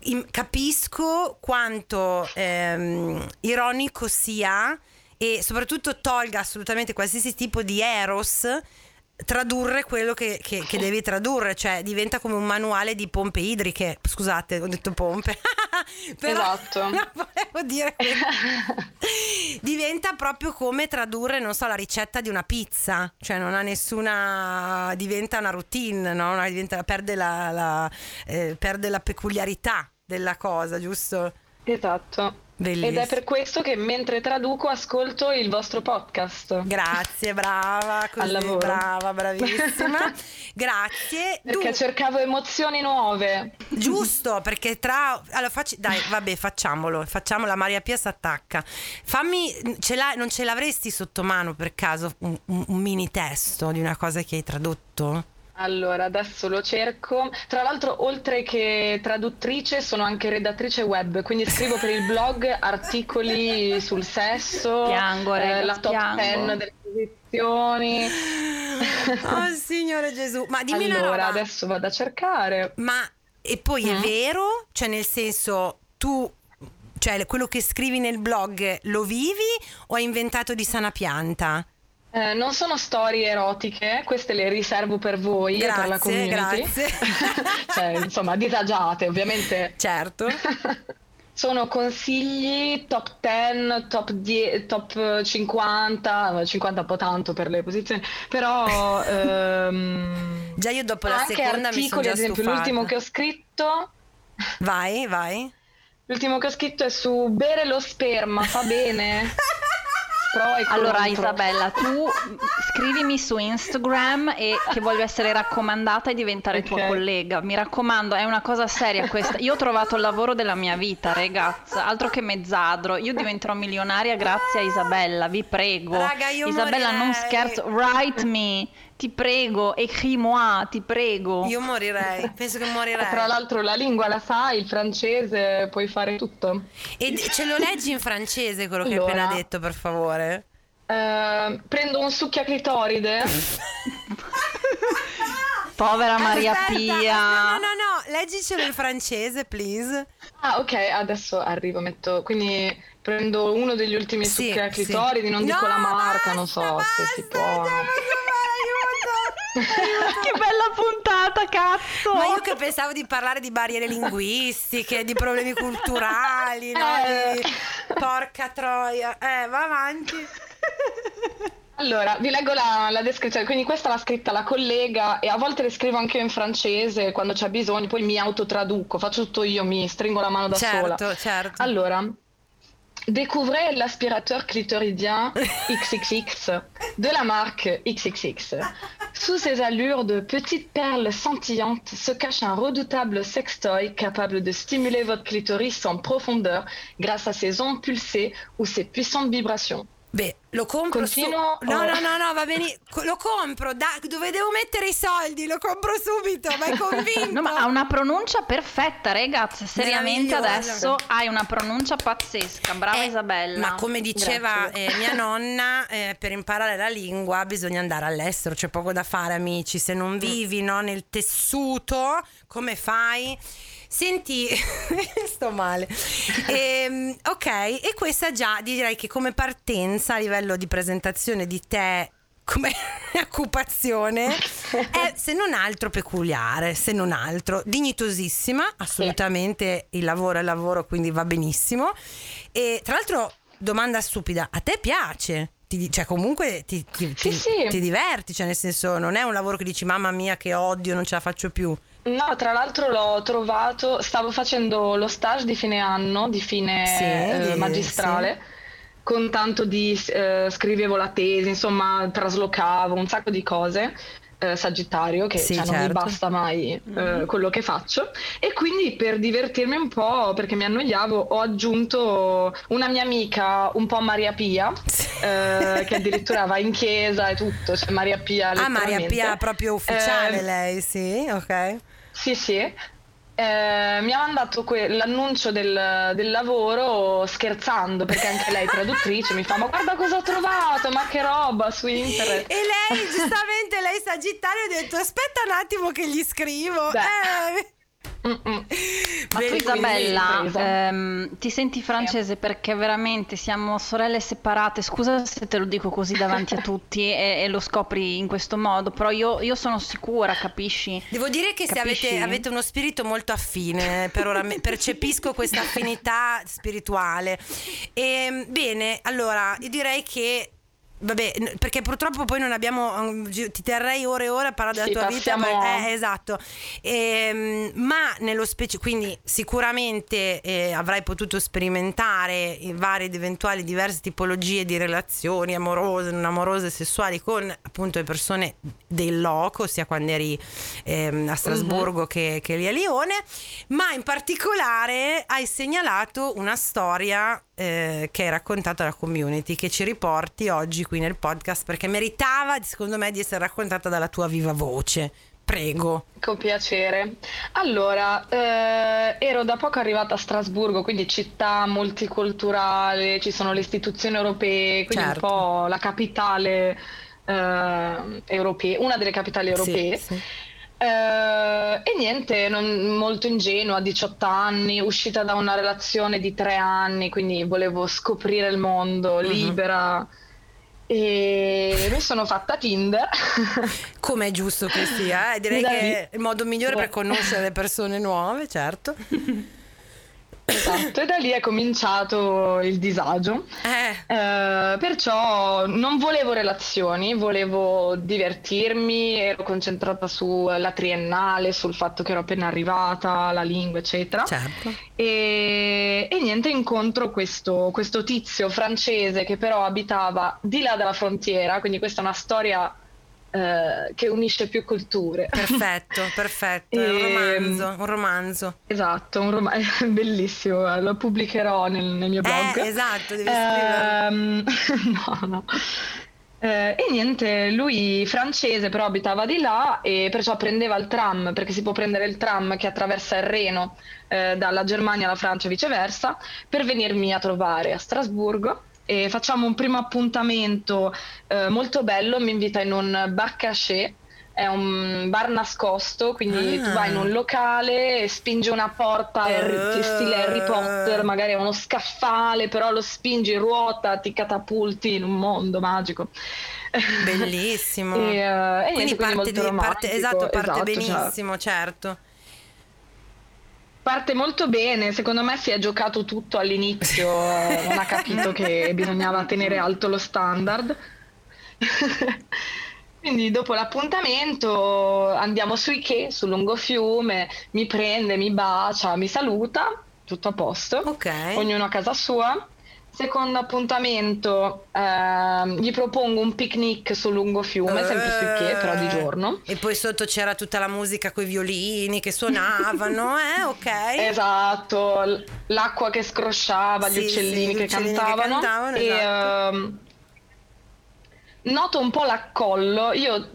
im- capisco quanto ehm, ironico sia e soprattutto tolga assolutamente qualsiasi tipo di eros tradurre quello che, che- che devi tradurre, cioè diventa come un manuale di pompe idriche. Scusate, ho detto pompe. [laughs] Però Esatto. [laughs] volevo dire che [laughs] diventa proprio come tradurre, non so, la ricetta di una pizza, cioè non ha nessuna diventa una routine, no? Diventa- perde, la, la, eh, perde la peculiarità della cosa, giusto? Esatto. Bellissimo. Ed è per questo che mentre traduco ascolto il vostro podcast. Grazie, brava, Al così, lavoro. brava, bravissima. [laughs] Grazie. Perché Du- cercavo emozioni nuove. Giusto, perché tra... Allora, facci... Dai, vabbè, facciamolo. Facciamo la Maria Pia s'attacca. Fammi... Ce non ce l'avresti sotto mano per caso un, un- un mini testo di una cosa che hai tradotto? Allora, adesso lo cerco. Tra l'altro, oltre che traduttrice, sono anche redattrice web, quindi scrivo per il [laughs] blog articoli sul sesso, Piango, rega, la top piango. 10 delle posizioni. [laughs] Oh, Signore Gesù. Ma dimmi una allora, roba. adesso vado a cercare. Ma... E poi è Mm. vero? Cioè, nel senso, tu... Cioè, quello che scrivi nel blog lo vivi o hai inventato di sana pianta? Eh, non sono storie erotiche, queste le riservo per voi e per la Grazie, community. grazie. [laughs] cioè, insomma, disagiate, ovviamente. Certo. [laughs] Sono consigli top 10, top, 10, top 50, 50 un po' tanto per le posizioni, però [laughs] ehm, Già io dopo la seconda mi sono articoli, già ad esempio stufata. l'ultimo che ho scritto, Vai, vai. l'ultimo che ho scritto è su bere lo sperma, fa bene? Pro e Allora contro. Isabella, tu scrivimi su Instagram e che voglio essere raccomandata e diventare tua Ok. collega. Mi raccomando, è una cosa seria questa. Io ho trovato il lavoro della mia vita, ragazza, altro che mezzadro. Io diventerò milionaria grazie a Isabella, vi prego. Raga, Isabella, non morirei. scherzo, write me, ti prego, écris-moi, ti prego. Io morirei, penso che [laughs] morirei. Tra l'altro la lingua la sai, il francese, puoi fare tutto. E ce lo leggi in francese quello che hai Allora. appena detto, per favore? Uh, prendo un succhia clitoride. [laughs] Povera Maria Aspetta, Pia. No, no, no, leggicelo in francese, please. Ah, ok, adesso arrivo, metto... Quindi prendo uno degli ultimi sì, succhia clitoridi, sì. non no, dico la marca, basta, non so basta, se si può... [laughs] che bella puntata, cazzo! Ma io che pensavo di parlare di barriere linguistiche, di problemi culturali, no? Eh. Di... Porca troia. Eh, va avanti. Allora, vi leggo la, la, descrizione. Quindi questa l'ha scritta la collega e a volte le scrivo anche io in francese quando c'è bisogno, poi mi autotraduco, faccio tutto io, mi stringo la mano da certo, sola. Certo. Allora, découvrez l'aspirateur clitoridien XXX de la marque XXX. Sous ses allures de petites perles scintillantes se cache un redoutable sextoy capable de stimuler votre clitoris en profondeur grâce à ses ondes pulsées ou ses puissantes vibrations. Beh, lo compro Continuo, su... No, no, no, no, va bene. Lo compro. Da... Dove devo mettere i soldi? Lo compro subito. Ma è [laughs] convinto. no, ma ha una pronuncia perfetta, ragazzi. Seriamente adesso hai una pronuncia pazzesca. Brava eh, Isabella. Ma come diceva eh, mia [laughs] nonna, eh, per imparare la lingua bisogna andare all'estero. C'è poco da fare, amici. Se non vivi no, nel tessuto, come fai? Senti, [laughs] sto male. E, ehm, ok, e questa già direi che come partenza a livello di presentazione di te come [laughs] occupazione è se non altro peculiare, se non altro dignitosissima, assolutamente il lavoro è lavoro, quindi va benissimo. E tra l'altro, domanda stupida, a te piace? Ti, cioè comunque ti, ti, sì, sì. ti diverti, cioè nel senso non è un lavoro che dici mamma mia che odio, non ce la faccio più. No, tra l'altro l'ho trovato, stavo facendo lo stage di fine anno, di fine sì, eh, magistrale, sì. con tanto di eh, scrivevo la tesi, insomma traslocavo un sacco di cose eh, Sagittario, che sì, cioè, certo. non mi certo. basta mai mm-hmm. quello che faccio. E quindi per divertirmi un po', perché mi annoiavo, ho aggiunto una mia amica, un po' Maria Pia, [laughs] eh, che addirittura va in chiesa e tutto, cioè Maria Pia. Ah, Maria Pia proprio ufficiale lei, sì, ok. Sì, sì. Eh, mi ha mandato que- l'annuncio del, del, lavoro scherzando perché anche lei traduttrice mi fa ma guarda cosa ho trovato ma che roba su internet e lei giustamente lei sagittario ha detto aspetta un attimo che gli scrivo eh. Ma tu Isabella, ehm, ti senti francese perché veramente siamo sorelle separate, scusa se te lo dico così davanti a [laughs] tutti e, e lo scopri in questo modo, però io, io, sono sicura, capisci? Devo dire che capisci? se avete, avete, uno spirito molto affine, per ora percepisco questa affinità spirituale. E, ehm, bene, allora, io direi che Vabbè, perché purtroppo poi non abbiamo. Um, ti terrei ore e ore a parlare della sì, tua vita. Eh, esatto. E, ma nello specifico, quindi sicuramente eh, avrai potuto sperimentare varie ed eventuali diverse tipologie di relazioni amorose, non amorose, sessuali con appunto le persone del loco, sia quando eri eh, a Strasburgo uh-huh. che, che lì a Lione. Ma in particolare hai segnalato una storia eh, che hai raccontato alla community che ci riporti oggi qui nel podcast perché meritava secondo me di essere raccontata dalla tua viva voce. Prego. Con piacere. Allora, eh, ero da poco arrivata a Strasburgo, quindi città multiculturale, ci sono le istituzioni europee, quindi certo. un po' la capitale eh, europea, una delle capitali europee. Sì, sì. Uh, e niente, non, molto ingenua, 18 anni, uscita da una relazione di 3 anni, quindi volevo scoprire il mondo, uh-huh. libera. E mi sono fatta Tinder. [laughs] Come è giusto che sia, eh? direi che è il modo migliore per conoscere le persone nuove, certo. [laughs] Esatto, e da lì è cominciato il disagio. Eh. Eh, perciò non volevo relazioni, volevo divertirmi, ero concentrata sulla triennale, sul fatto che ero appena arrivata, la lingua, eccetera. Certo. E, e niente, incontro questo, questo tizio francese che però abitava di là della frontiera, quindi questa è una storia eh, che unisce più culture. Perfetto, [laughs] perfetto, è un romanzo, un romanzo. Esatto, un rom- [laughs] bellissimo, lo pubblicherò nel, nel mio blog. Eh, esatto, devi. Um, [laughs] no, no. Eh, e niente, lui francese però abitava di là e perciò prendeva il tram, perché si può prendere il tram che attraversa il Reno eh, dalla Germania alla Francia e viceversa, per venirmi a trovare a Strasburgo e facciamo un primo appuntamento eh, molto bello, mi invita in un bar cachet è un bar nascosto, quindi ah. tu vai in un locale spingi una porta uh. stile Harry Potter, magari è uno scaffale, però lo spingi, ruota, ti catapulti in un mondo magico. Bellissimo. [laughs] e, uh, quindi, niente, parte, di, parte, esatto, parte esatto, benissimo, cioè. certo. Parte molto bene, secondo me si è giocato tutto all'inizio, [laughs] non ha capito che bisognava tenere alto lo standard. [laughs] Quindi dopo l'appuntamento andiamo su Ike, sul lungofiume, mi prende, mi bacia, mi saluta, tutto a posto, okay. ognuno a casa sua. Secondo appuntamento eh, gli propongo un picnic sul lungofiume, uh, sempre su Ike, però di giorno. E poi sotto c'era tutta la musica con i violini che suonavano, [laughs] eh, ok. Esatto, l'acqua che scrosciava, sì, gli uccellini, sì, che, uccellini cantavano, che cantavano. E, esatto. uh, noto un po' l'accollo, io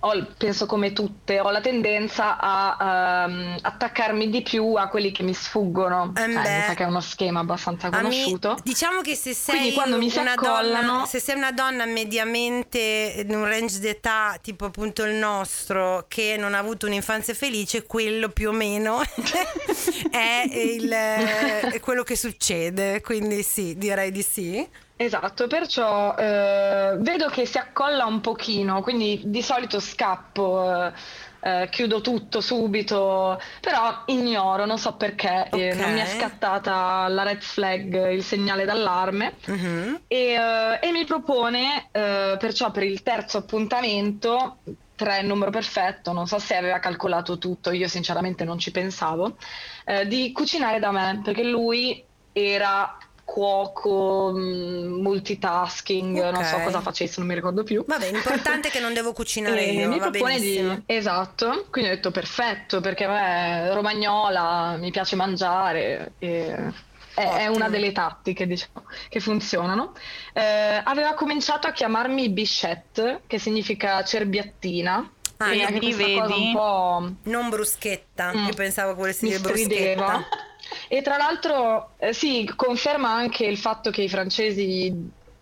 ho, penso come tutte, ho la tendenza a um, attaccarmi di più a quelli che mi sfuggono. Eh, mi sa che è uno schema abbastanza conosciuto. Mi, diciamo che se sei, una donna, se sei una donna mediamente in un range d'età tipo appunto il nostro, che non ha avuto un'infanzia felice, quello più o meno [laughs] [laughs] è, il, è quello che succede. Quindi sì, direi di sì. Esatto, perciò eh, vedo che si accolla un pochino, quindi di solito scappo, eh, eh, chiudo tutto subito, però ignoro, non so perché, okay. non mi è scattata la red flag, il segnale d'allarme uh-huh. e, eh, e, mi propone eh, perciò per il terzo appuntamento, tre numero perfetto, non so se aveva calcolato tutto, io sinceramente non ci pensavo, eh, di cucinare da me, perché lui era cuoco, mm, multitasking, okay. non so cosa facesse, non mi ricordo più. Vabbè, l'importante è che non devo cucinare [laughs] e io, mi propone di... Esatto, quindi ho detto perfetto, perché me romagnola, mi piace mangiare e... È, una delle tattiche diciamo, che funzionano. Eh, aveva cominciato a chiamarmi Bichette, che significa cerbiattina. Ah, e anche vedi? Cosa un po'... Non bruschetta, mm. io pensavo volessi dire bruschetta. [laughs] E tra l'altro, eh, sì, conferma anche il fatto che i francesi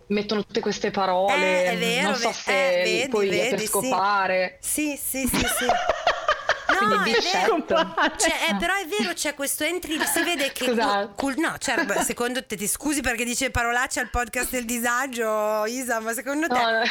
mettono tutte queste parole. Eh, vero, non so se eh, vedi, poi vedi, è per scopare. Sì, sì, sì, sì. [laughs] No, è vero. Cioè, eh, però è vero, c'è questo entry, si vede che... Scusate. Cul- no, cioè, secondo te, ti scusi perché dice parolacce al podcast del disagio, Isa, ma secondo te... No,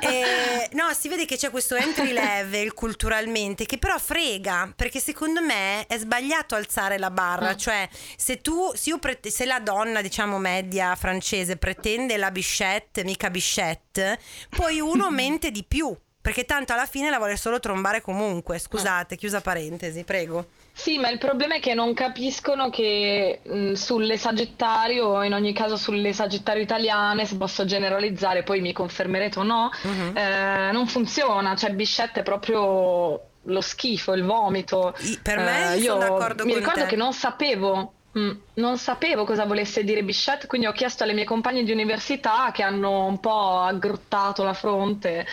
eh, no si vede che c'è questo entry level culturalmente che però frega, perché secondo me è sbagliato alzare la barra, mm. cioè se tu, se, io pre- se la donna, diciamo, media francese pretende la bichette, mica bichette, poi uno [clears throat] mente di più perché tanto alla fine la vuole solo trombare comunque. Scusate, ah. chiusa parentesi, prego. Sì, ma il problema è che non capiscono che mh, sulle sagittario, o in ogni caso sulle sagittario italiane, se posso generalizzare, poi mi confermerete o no, uh-huh. eh, non funziona. Cioè, Bichette è proprio lo schifo, il vomito. per me eh, io sono d'accordo mi con ricordo te. che non sapevo mm, non sapevo cosa volesse dire Bichette, quindi ho chiesto alle mie compagne di università che hanno un po' aggrottato la fronte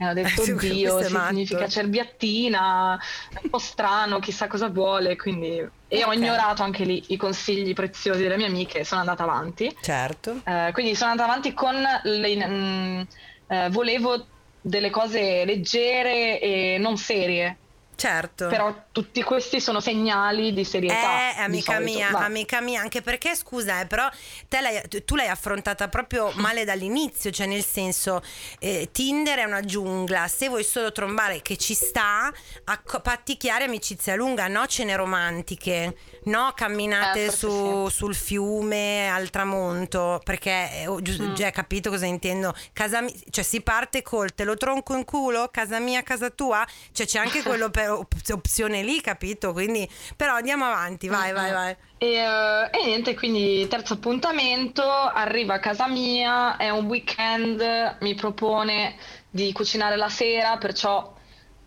e ho detto eh, oddio, significa cerbiattina, è un po' strano, chissà cosa vuole, quindi... E okay. ho ignorato anche lì i consigli preziosi delle mie amiche e sono andata avanti. Certo. Eh, quindi sono andata avanti con... Le, mh, mm, eh, volevo delle cose leggere e non serie. Certo. Però tutti questi sono segnali di serietà. Eh, amica mia, Va. amica mia, anche perché scusa, eh, però l'hai, tu l'hai affrontata proprio [laughs] male dall'inizio, cioè nel senso eh, Tinder è una giungla, se vuoi solo trombare che ci sta, acc- patti chiari, amicizia lunga, no cene romantiche, no camminate eh, su, sì. sul fiume al tramonto, perché eh, oh, giusto, mm. già hai capito cosa intendo, casa cioè si parte col te lo tronco in culo, casa mia, casa tua, cioè c'è anche [laughs] quello per opzione lì, capito? Quindi, però andiamo avanti, vai, vai, vai. E, uh, e, niente, quindi terzo appuntamento, arriva a casa mia, è un weekend, mi propone di cucinare la sera, perciò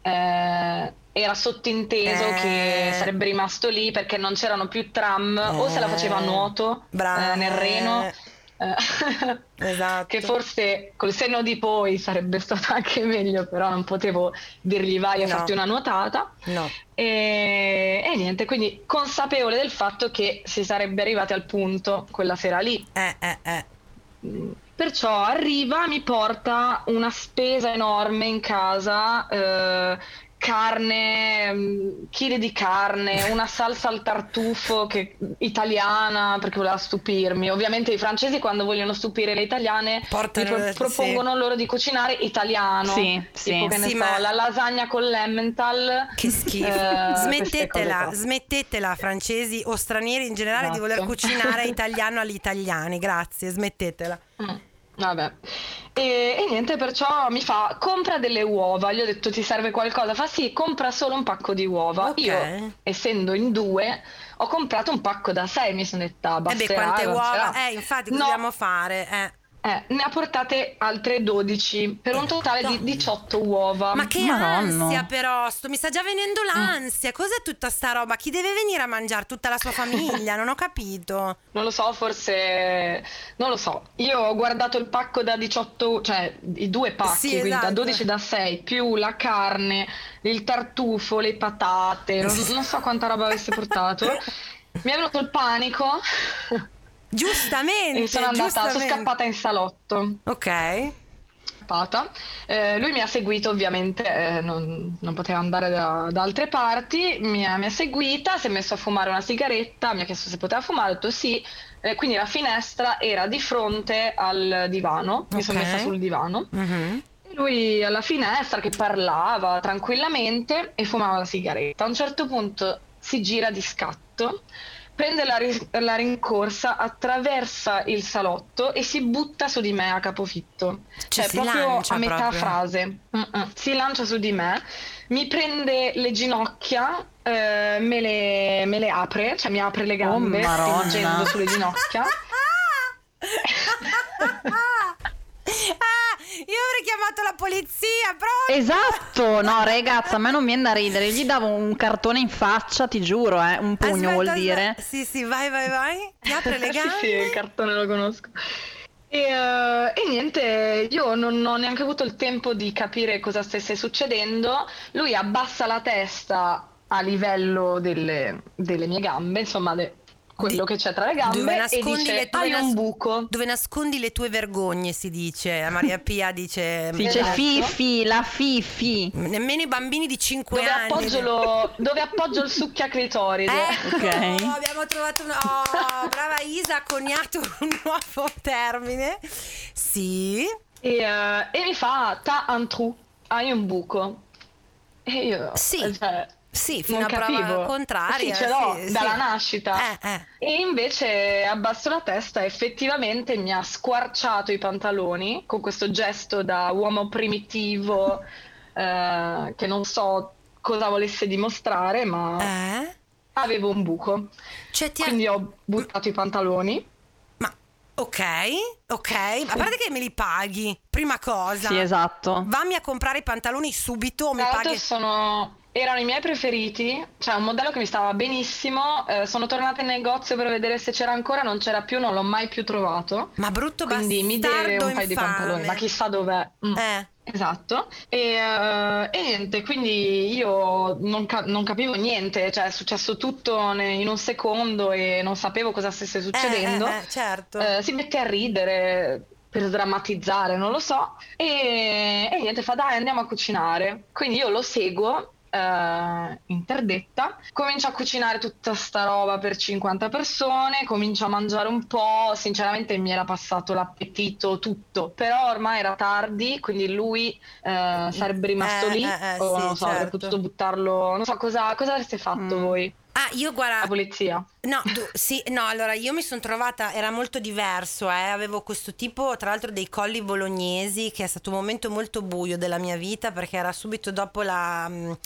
eh, era sottinteso eh. che sarebbe rimasto lì perché non c'erano più tram, eh. o se la faceva a nuoto eh, nel Reno eh, [laughs] esatto. che forse col senno di poi sarebbe stato [laughs] anche meglio, però non potevo dirgli vai a no. farti una nuotata. No. E, e, niente, quindi consapevole del fatto che si sarebbe arrivati al punto quella sera lì. Eh, eh, eh. Perciò arriva, mi porta una spesa enorme in casa, eh, carne, mm, chili di carne, una salsa al tartufo che, italiana perché voleva stupirmi. Ovviamente i francesi quando vogliono stupire le italiane Portano, pro- propongono sì. loro di cucinare italiano. Sì, sì. Tipo che ne Sì, so, ma- la lasagna con l'emmental. Che schifo. eh, smettetela, smettetela, francesi o stranieri in generale, di voler Esatto. cucinare [laughs] italiano agli italiani. Grazie, smettetela. Mm, Vabbè. E, e niente, perciò mi fa compra delle uova. Gli ho detto ti serve qualcosa? Fa sì, compra solo un pacco di uova. Ok. Io, essendo in due, ho comprato un pacco da sei. Mi sono detta, Eh beh, basterà. quante uova? sarà." Eh, infatti, No, dobbiamo fare? Eh. Eh, ne ha portate altre 12 per un totale di 18 uova. Ma che Madonna. ansia però, sto, mi sta già venendo l'ansia. Cos'è tutta sta roba? Chi deve venire a mangiare? Tutta la sua [laughs] famiglia? Non ho capito. Non lo so, forse non lo so. Io ho guardato il pacco da 18, cioè i due pacchi, Sì, quindi da esatto. 12 e da 6, più la carne, il tartufo, le patate, non, non so quanta roba avesse portato. [laughs] Mi è venuto il panico Giustamente. e sono andata, sono giustamente. scappata in salotto. Ok. scappata. Eh, lui mi ha seguito ovviamente, eh, non, non poteva andare da, da altre parti, mi ha, mi ha seguita, si è messo a fumare una sigaretta, mi ha chiesto se poteva fumare, ho detto sì, Eh, quindi la finestra era di fronte al divano, mi sono messa sul divano. Mhm. E Lui alla finestra che parlava tranquillamente e fumava la sigaretta. A un certo punto si gira di scatto, prende la, ri- la rincorsa, attraversa il salotto e si butta su di me a capofitto. Cioè, Cioè, proprio a metà proprio. frase. Mm-mm. Si lancia su di me, mi prende le ginocchia, eh, me, le, me le apre, cioè mi apre le gambe, Madonna. spingendo sulle ginocchia. [laughs] [laughs] Ah, io avrei chiamato la polizia, però. Esatto, no ragazza, a me non viene da ridere, gli davo un cartone in faccia, ti giuro, eh, un pugno Aspetta, vuol aspetta. dire. Sì, sì, vai, vai, vai. Ti apre le Sì, [laughs] gambe. sì, il cartone lo conosco. E, eh, e niente, io non ho neanche avuto il tempo di capire cosa stesse succedendo. Lui abbassa la testa a livello delle, delle mie gambe, insomma, de- quello che c'è tra le dove gambe, e nascondi dice: le tue nas- un buco. Dove nascondi le tue vergogne, si dice. A Maria Pia dice. Si [laughs] dice Esatto. Fifi, la Fifi. Nemmeno i bambini di 5 Dove anni. appoggio, lo- dove appoggio il succhiaclitoride. Ecco, Ok. abbiamo trovato una... Oh, brava Isa, ha coniato un nuovo termine. Sì. E, eh, e mi fa: Ta un trou, hai un buco. E io, Sì. cioè, Sì, fino non a prova capivo. contraria. Sì, ce l'ho sì, dalla sì. nascita. Eh, eh. E invece abbasso la testa effettivamente mi ha squarciato i pantaloni con questo gesto da uomo primitivo [laughs] eh, che non so cosa volesse dimostrare, ma Eh? avevo un buco. Cioè ti ha... Quindi ho buttato i pantaloni. Ma ok, ok. A parte che me li paghi, prima cosa. Sì, esatto. Vammi a comprare i pantaloni subito o mi paghi... sono... erano i miei preferiti, cioè un modello che mi stava benissimo. eh, sono tornata in negozio per vedere se c'era ancora, non c'era più, non l'ho mai più trovato. Ma brutto Quindi mi deve un paio di infame. pantaloni, ma chissà dov'è. Mm. Eh. Esatto, e, eh, e niente, quindi io non, ca- non capivo niente, cioè è successo tutto ne- in un secondo e non sapevo cosa stesse succedendo. Eh, eh, eh, certo. Eh, si mette a ridere per sdrammatizzare, non lo so, e, e niente, fa dai andiamo a cucinare. Quindi io lo seguo. Eh, interdetta, comincia a cucinare tutta sta roba per 50 persone, comincia a mangiare un po', sinceramente mi era passato l'appetito tutto, però ormai era tardi, quindi lui eh, sarebbe rimasto Eh, lì eh, eh, o sì, non so, avrebbe certo. potuto buttarlo, non so cosa, cosa avreste fatto Mm. voi, Ah, io guarda... la polizia? No, tu- sì, no, allora io mi sono trovata, era molto diverso, eh, avevo questo tipo, tra l'altro dei colli bolognesi, che è stato un momento molto buio della mia vita perché era subito dopo la... mh,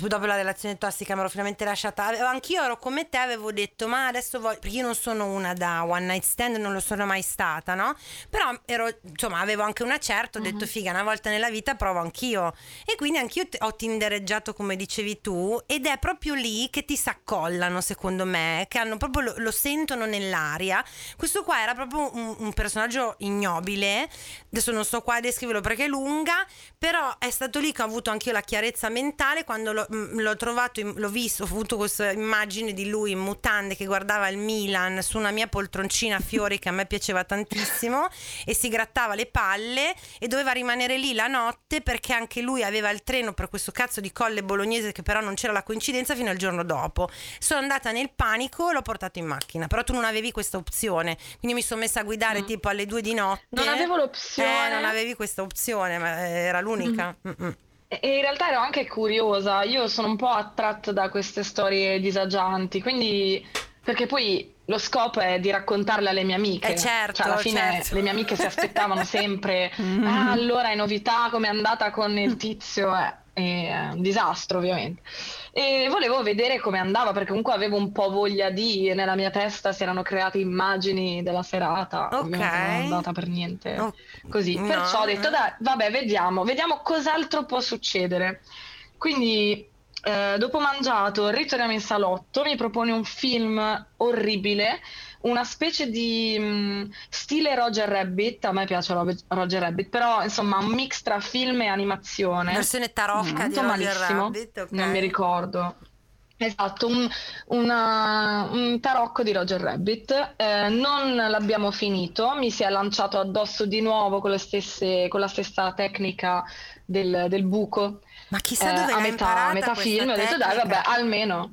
Dopo la relazione tossica mi ero finalmente lasciata. Avevo- Anch'io ero come te, avevo detto, ma adesso voglio. Perché io non sono una da one night stand, non lo sono mai stata, no? Però ero, insomma, avevo anche una certa, ho detto, figa, una volta nella vita provo anch'io. E quindi anch'io t- ho tindereggiato, come dicevi tu, ed è proprio lì che ti s'accollano, secondo me, che hanno proprio lo, lo sentono nell'aria. Questo qua era proprio un, un personaggio ignobile. Adesso non sto qua a descriverlo perché è lunga, però è stato lì che ho avuto anche io la chiarezza mentale quando l'ho l'ho, mm, l'ho trovato, l'ho visto, ho avuto questa immagine di lui in mutande che guardava il Milan su una mia poltroncina a fiori che a me piaceva tantissimo e si grattava le palle e doveva rimanere lì la notte perché anche lui aveva il treno per questo cazzo di colle bolognese che però non c'era la coincidenza fino al giorno dopo. Sono andata nel panico e l'ho portato in macchina, però tu non avevi questa opzione, quindi mi sono messa a guidare mm. tipo alle due di notte. Non avevo l'opzione. Eh, non avevi questa opzione, ma era l'unica. Mm. E in realtà ero anche curiosa, io sono un po' attratta da queste storie disagianti, quindi perché poi lo scopo è di raccontarle alle mie amiche. Eh certo, cioè, alla fine certo. le mie amiche si aspettavano sempre, [laughs] ah, allora è novità, come è andata con il tizio? Eh, è un disastro ovviamente. E volevo vedere come andava perché comunque avevo un po' voglia di, nella mia testa si erano create immagini della serata, Ok. non è andata per niente Oh, così. no. Perciò ho detto, dai, vabbè, vediamo, vediamo cos'altro può succedere. Quindi, eh, dopo mangiato, ritorniamo in salotto, mi propone un film orribile, una specie di mh, stile Roger Rabbit, a me piace Ro- Roger Rabbit, però insomma un mix tra film e animazione. Versione tarocca di Tutto Roger malissimo, Rabbit, ok. non mi ricordo. Esatto, un, una- un tarocco di Roger Rabbit. Eh, non l'abbiamo finito, mi si è lanciato addosso di nuovo con, stesse- con la stessa tecnica del, del buco. Ma chissà eh, dove a l'ha metà, a metà questa film, ho detto dai, vabbè, almeno.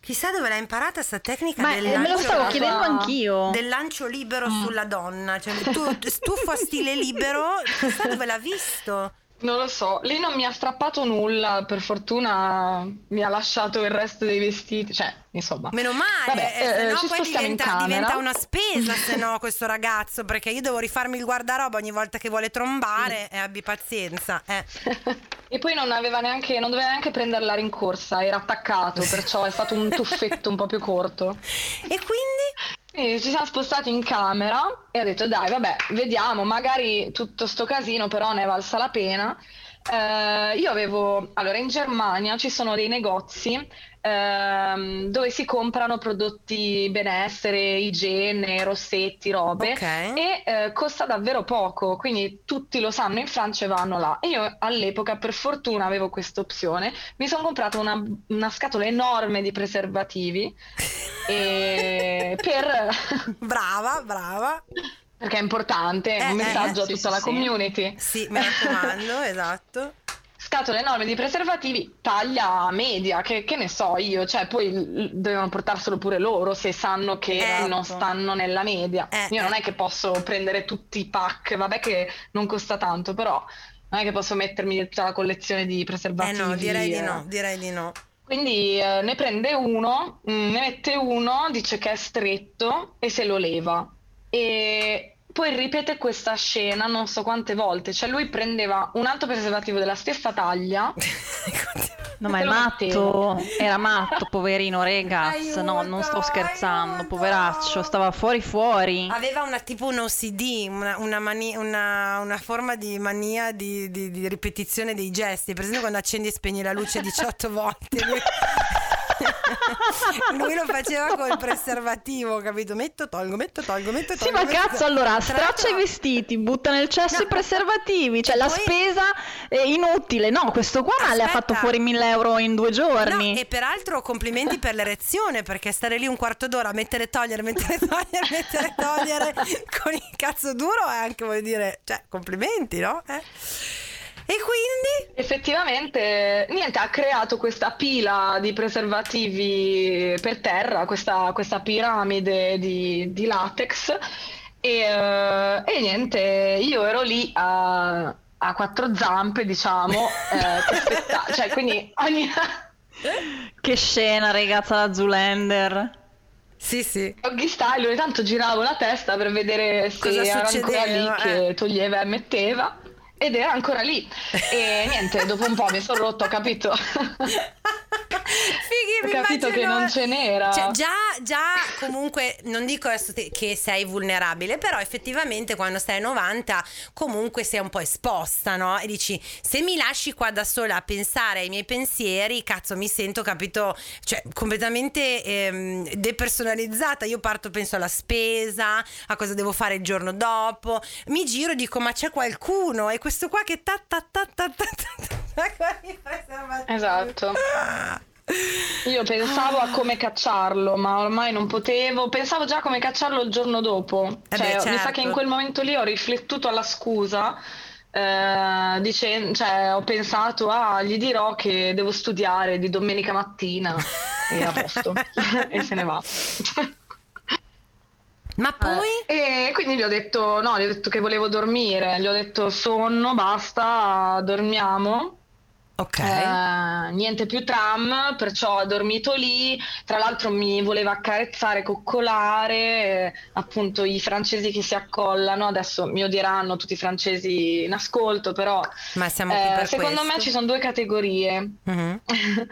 Chissà dove l'ha imparata sta tecnica Ma del eh, me lo lancio, stavo chiedendo anch'io. del lancio libero Mm. sulla donna. Cioè, tu [laughs] stufo a stile libero, chissà dove l'ha visto. Non lo so, lì non mi ha strappato nulla, per fortuna mi ha lasciato il resto dei vestiti, cioè, insomma. Meno male, Vabbè, eh, se eh, no poi diventa, diventa una [laughs] spesa se no questo ragazzo, perché io devo rifarmi il guardaroba ogni volta che vuole trombare e abbi pazienza. Eh. [laughs] E poi non aveva neanche, non doveva neanche prendere la rincorsa, era attaccato, perciò è stato un [laughs] tuffetto un po' più corto. E quindi? E ci siamo spostati in camera e ho detto dai, vabbè, vediamo, magari tutto sto casino però ne è valsa la pena. Eh, io avevo, allora in Germania ci sono dei negozi ehm, dove si comprano prodotti benessere, igiene, rossetti, robe Ok. e eh, costa davvero poco, quindi tutti lo sanno in Francia e vanno là. E io all'epoca per fortuna avevo questa opzione, mi sono comprata una, una scatola enorme di preservativi [laughs] e per Brava, brava. Perché è importante, è Eh, un eh, messaggio eh, a tutta sì, la sì. community. Sì, [laughs] mi raccomando, esatto. Scatole enormi di preservativi, taglia media, che, che ne so io, cioè poi devono portarselo pure loro se sanno che Eh, non stanno nella media. Eh, io non eh. è che posso prendere tutti i pack, vabbè che non costa tanto, però non è che posso mettermi tutta la collezione di Eh preservativi. no, direi di eh. no, direi di no. Quindi eh, ne prende uno, mm, ne mette uno, dice che è stretto e se lo leva. E poi ripete questa scena non so quante volte. Cioè lui prendeva un altro preservativo della stessa taglia. [laughs] No, ma è matto, era matto, poverino, regaz. No, non Aiuto, sto scherzando, aiuto. poveraccio, stava fuori fuori. Aveva una tipo un OCD, una, una, mani- una- una forma di mania di, di- di ripetizione dei gesti. Per esempio, quando accendi e spegni la luce [laughs] 18 volte. Lui... [laughs] [laughs] Lui lo faceva col preservativo, capito? Metto, tolgo, metto, tolgo, metto, Sì, tolgo. ma metto- cazzo, allora Tra straccia i vestiti, butta nel cesso No. i preservativi, cioè E la poi- spesa è inutile. No, questo qua le ha Aspetta. fatto fuori 1000 euro in due giorni. No, e peraltro complimenti per l'erezione, perché stare lì un quarto d'ora, mettere e togliere, mettere togliere, [laughs] mettere togliere con il cazzo duro è anche, vuol dire, cioè, complimenti, no? Eh? E quindi? Effettivamente, niente, ha creato questa pila di preservativi per terra, questa, questa piramide di, di latex. E, eh, e niente, io ero lì a, a quattro zampe, diciamo, eh, che aspetta- [laughs] cioè quindi ogni... Che scena, ragazza, la Zulander. Sì, sì. Doggy style, ogni tanto giravo la testa per vedere se Cosa era ancora lì succedeva, che eh. toglieva e metteva. Ed era ancora lì. E niente, dopo un po' mi sono rotto, ho capito. [laughs] Fighi, Ho capito che non ce n'era. Cioè, già, già, comunque, non dico adesso che sei vulnerabile, però effettivamente quando stai a 90 comunque sei un po' esposta, no? E dici, se mi lasci qua da sola a pensare ai miei pensieri, cazzo, mi sento, capito, cioè completamente ehm, depersonalizzata. Io parto, penso alla spesa, a cosa devo fare il giorno dopo. Mi giro e dico, ma c'è qualcuno? E questo qua che ta ta ta ta ta ta ta Esatto. Io pensavo a come cacciarlo, ma ormai non potevo. Pensavo già a come cacciarlo il giorno dopo. Eh Cioè, beh, mi sa certo. che in quel momento lì ho riflettuto alla scusa. eh, dicen- cioè, ho pensato, ah, gli dirò che devo studiare di domenica mattina e a posto. [laughs] [laughs] e se ne va. Ma poi? E quindi gli ho detto, no, gli ho detto che volevo dormire, gli ho detto sonno, basta, dormiamo. Ok. Eh, niente più tram, perciò ho dormito lì. Tra l'altro mi voleva accarezzare, coccolare, eh, appunto i francesi che si accollano. Adesso mi odieranno tutti i francesi in ascolto, però Ma siamo qui eh, per secondo me questo. ci sono due categorie. Mhm. [laughs]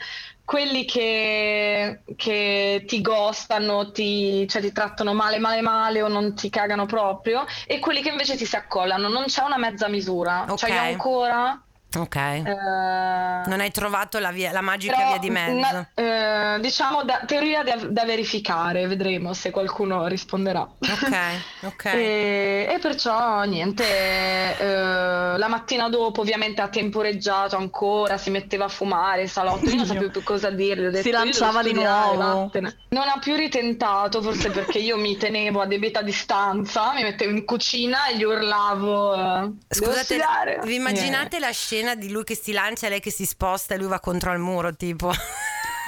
Quelli che, che ti ghostano, ti, cioè ti trattano male, male, male o non ti cagano proprio, e quelli che invece ti si accollano. Non c'è una mezza misura. Ok. Cioè io ancora. Ok. eh, Non hai trovato la, via- la magica però, via di mezzo. na- eh, diciamo da, teoria da, da verificare, vedremo se qualcuno risponderà. Ok, [laughs] ok. E, e perciò niente, eh, la mattina dopo ovviamente ha temporeggiato ancora, si metteva a fumare in salotto, io non sapevo [laughs] più cosa dirgli, ho detto, Si "Io devo lanciava di nuovo." vattene." Non ha più ritentato, forse perché io mi tenevo a debita distanza, mi mettevo in cucina e gli urlavo, eh, "Devo Scusate, studiare." vi immaginate la scena di lui che si lancia e lei che si sposta e lui va contro al muro, tipo?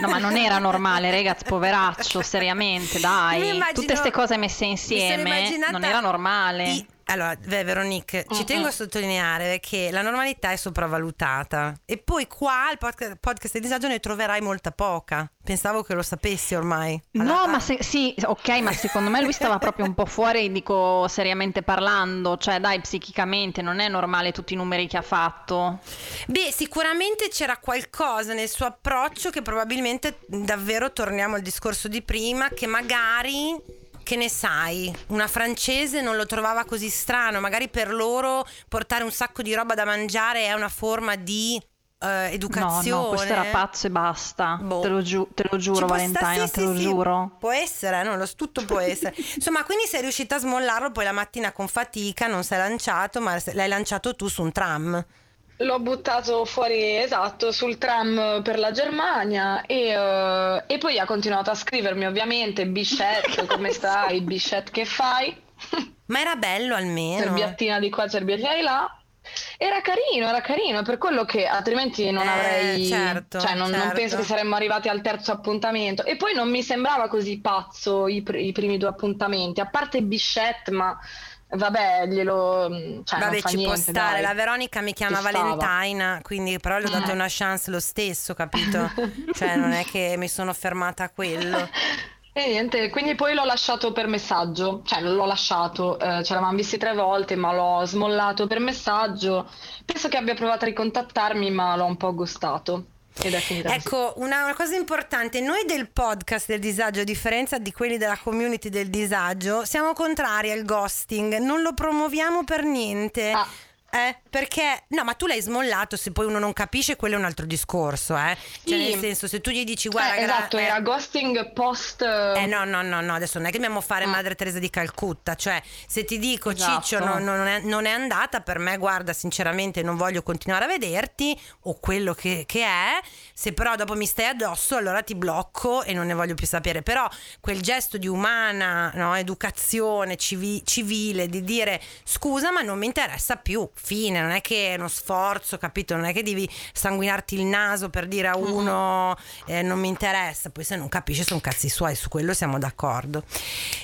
No, ma non era normale, ragazzi, poveraccio, seriamente, dai. immagino- Tutte queste cose messe insieme non era normale. i- Allora, beh, Veronique, ci Mm-mm. tengo a sottolineare che la normalità è sopravvalutata e poi qua al podcast, podcast di disagio ne troverai molta poca. Pensavo che lo sapessi ormai. No, Alla- ma se- sì, ok, ma secondo me lui stava proprio un po' fuori, dico seriamente parlando, cioè dai, psichicamente non è normale tutti i numeri che ha fatto. Beh, sicuramente c'era qualcosa nel suo approccio che probabilmente davvero torniamo al discorso di prima, che magari, che ne sai, una francese non lo trovava così strano, magari per loro portare un sacco di roba da mangiare è una forma di eh, No, educazione. no, questo era pazzo e basta. Boh. Te, lo giu- te lo giuro, Valentina, sì, te sì, lo sì, giuro. Può essere, eh, no, tutto può essere. [laughs] Insomma, quindi sei riuscita a smollarlo, poi la mattina con fatica non sei lanciato, ma l'hai lanciato tu su un tram. L'ho buttato fuori, esatto, sul tram per la Germania e, eh, e poi ha continuato a scrivermi ovviamente Bichette, [laughs] come stai, Bichette che fai? Ma era bello almeno. Cerbiattina di qua, cerbiattina di là. Era carino, era carino, per quello che altrimenti non Eh, avrei, certo, cioè non, non certo. penso che saremmo arrivati al terzo appuntamento. E poi non mi sembrava così pazzo i, pr- i primi due appuntamenti, a parte Bichette, ma vabbè, glielo... Cioè, non Vabbè, ci può niente, stare. dai. La Veronica mi chiama. Valentina, quindi però le ho dato Eh. una chance lo stesso, capito? [laughs] cioè, non è che mi sono fermata a quello. E niente, quindi poi l'ho lasciato per messaggio, cioè non l'ho lasciato, eh, ci eravamo visti tre volte, ma l'ho smollato per messaggio. Penso che abbia provato a ricontattarmi, ma l'ho un po' gustato. Ecco, una, una cosa importante, noi del podcast del disagio, a differenza di quelli della community del disagio, siamo contrari al ghosting, non lo promuoviamo per niente. Ah. Eh, perché no, ma tu l'hai smollato, se poi uno non capisce, quello è un altro discorso, eh. Cioè, Sì. nel senso, se tu gli dici, Eh, guarda, gra- esatto, eh, era ghosting post... Eh no, no, no, no, adesso non è che dobbiamo fare Ah. Madre Teresa di Calcutta, cioè se ti dico Esatto. Ciccio no- no- non, è, non è andata, per me guarda sinceramente non voglio continuare a vederti o quello che, che è, se però dopo mi stai addosso allora ti blocco e non ne voglio più sapere, però quel gesto di umana no, educazione civi- civile di dire scusa ma non mi interessa più, fine, non è che è uno sforzo, capito? Non è che devi sanguinarti il naso per dire a uno eh, non mi interessa, poi se non capisce sono cazzi suoi, su quello siamo d'accordo.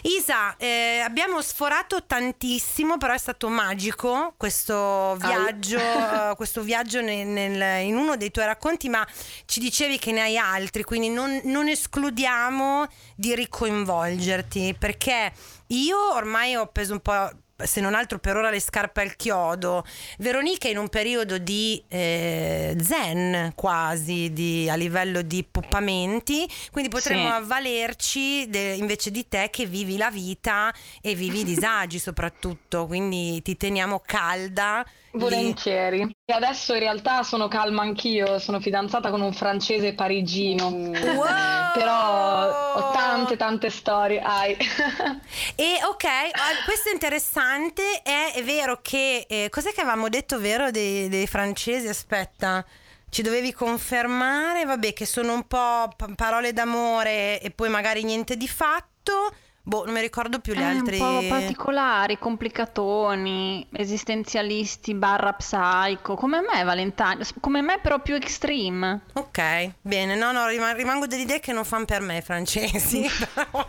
Isa, eh, abbiamo sforato tantissimo, però è stato magico questo viaggio, eh, questo viaggio nel- nel- in uno dei tuoi racconti, ma ci dicevi che ne hai altri, quindi non, non escludiamo di ricoinvolgerti, perché io ormai ho preso un po' se non altro per ora le scarpe al chiodo. Veronica in un periodo di eh, zen quasi di, a livello di puppamenti, quindi potremmo sì. avvalerci de, invece di te che vivi la vita e vivi i disagi [laughs] soprattutto, quindi ti teniamo calda Volentieri. E adesso in realtà sono calma anch'io, sono fidanzata con un francese parigino. Wow! Però ho tante tante storie. [laughs] E ok, ah, questo è interessante. È, è vero che eh, cos'è che avevamo detto vero dei, dei francesi? Aspetta ci dovevi confermare, vabbè, che sono un po' parole d'amore e poi magari niente di fatto. Boh, non mi ricordo più gli eh, altri. Un po' particolari, complicatoni, esistenzialisti, barra psycho, come me Valentine, come me però più extreme. Ok, bene, no, no, rimango dell'idea che non fanno per me francesi, [laughs] però,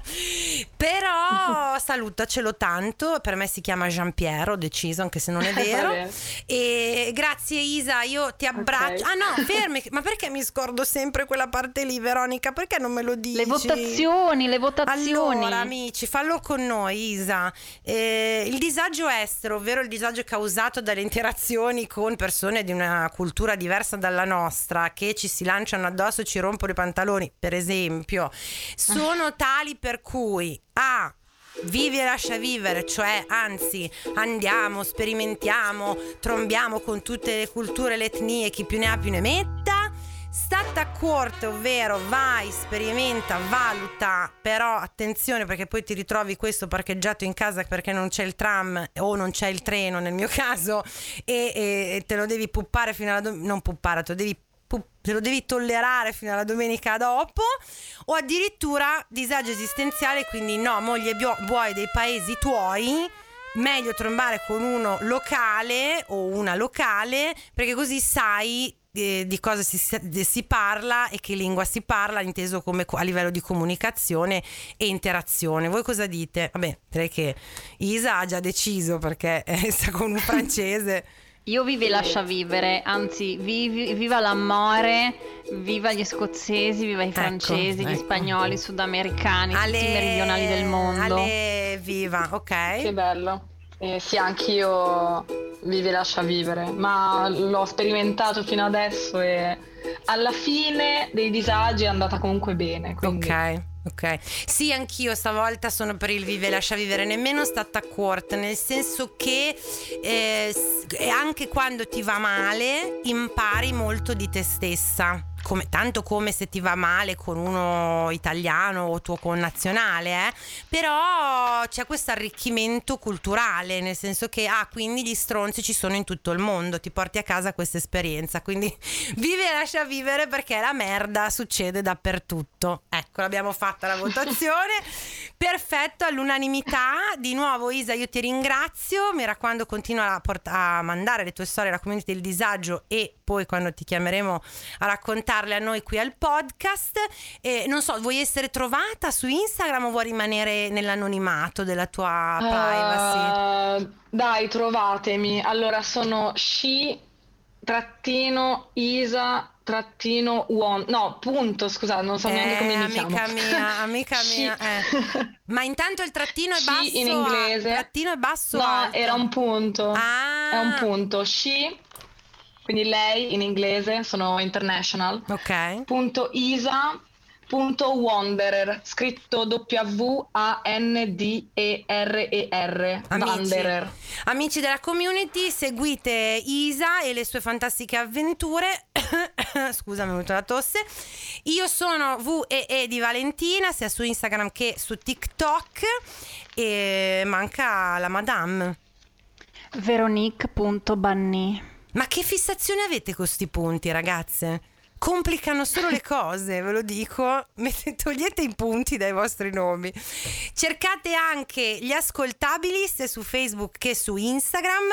però salutacelo tanto, per me si chiama Jean Pierre, ho deciso, anche se non è [laughs] vero. e grazie Isa, io ti abbraccio. Okay. Ah no, fermi, ma perché mi scordo sempre quella parte lì, Veronica? Perché non me lo dici? Le votazioni, le votazioni. Allora, amici amici, fallo con noi, Isa. Eh, il disagio estero, ovvero il disagio causato dalle interazioni con persone di una cultura diversa dalla nostra, che ci si lanciano addosso e ci rompono i pantaloni, per esempio, sono tali per cui A. Vivi e lascia vivere, cioè anzi andiamo, sperimentiamo, trombiamo con tutte le culture, le etnie, chi più ne ha più ne metta Stata a corte, ovvero vai, sperimenta, valuta, però attenzione perché poi ti ritrovi questo parcheggiato in casa perché non c'è il tram o non c'è il treno nel mio [laughs] caso e, e te lo devi puppare fino alla domenica, non puppare, te lo devi te lo devi tollerare fino alla domenica dopo o addirittura disagio esistenziale quindi no moglie buoi dei paesi tuoi meglio trombare con uno locale o una locale perché così sai di cosa si, si, parla e che lingua si parla, inteso come a livello di comunicazione e interazione. Voi cosa dite? Vabbè, direi che Isa ha già deciso perché [laughs] sta con un francese. [laughs] Io vivi lascia vivere, anzi vivi, viva l'amore, viva gli scozzesi, viva i ecco, francesi, ecco, gli ecco. spagnoli, i sudamericani, Ale, tutti i meridionali del mondo. Ale, viva, ok. Che bello. Eh, sì, anch'io vivi lascia vivere, ma l'ho sperimentato fino adesso e alla fine dei disagi è andata comunque bene. Quindi... Ok. Ok, sì, anch'io stavolta sono per il vive e lascia vivere, nemmeno stata corta, nel senso che eh, anche quando ti va male impari molto di te stessa come, tanto come se ti va male con uno italiano o tuo connazionale, eh? però c'è questo arricchimento culturale, nel senso che ah, quindi gli stronzi ci sono in tutto il mondo, ti porti a casa questa esperienza, quindi [laughs] vive e lascia vivere perché la merda succede dappertutto. Ecco, l'abbiamo fatta la votazione. [laughs] Perfetto, all'unanimità. Di nuovo Isa, io ti ringrazio, mi raccomando continua a, port- a mandare le tue storie alla community del disagio e poi quando ti chiameremo a raccontarle a noi qui al podcast. E non so, vuoi essere trovata su Instagram o vuoi rimanere nell'anonimato della tua privacy? Uh, dai, trovatemi. Allora sono sci trattino isa trattino uomo no punto scusa non so eh, neanche come mi amica chiamo mia [laughs] amica mia eh. [laughs] ma intanto il trattino è basso in inglese trattino è basso no alto. era un punto ah. è un punto she quindi lei in inglese, sono international. Ok. Punto Isa punto Wanderer, scritto W-A-N-D-E-R-E-R. Wanderer. Amici della community, seguite Isa e le sue fantastiche avventure. [coughs] Scusa, mi è venuta la tosse. Io sono VEE di Valentina, sia su Instagram che su TikTok. E manca la madame. Veronique.banni. Ma che fissazione avete con questi punti, ragazze? Complicano solo le [laughs] cose, ve lo dico. [laughs] Togliete i punti dai vostri nomi. Cercate anche gli ascoltabili sia su Facebook che su Instagram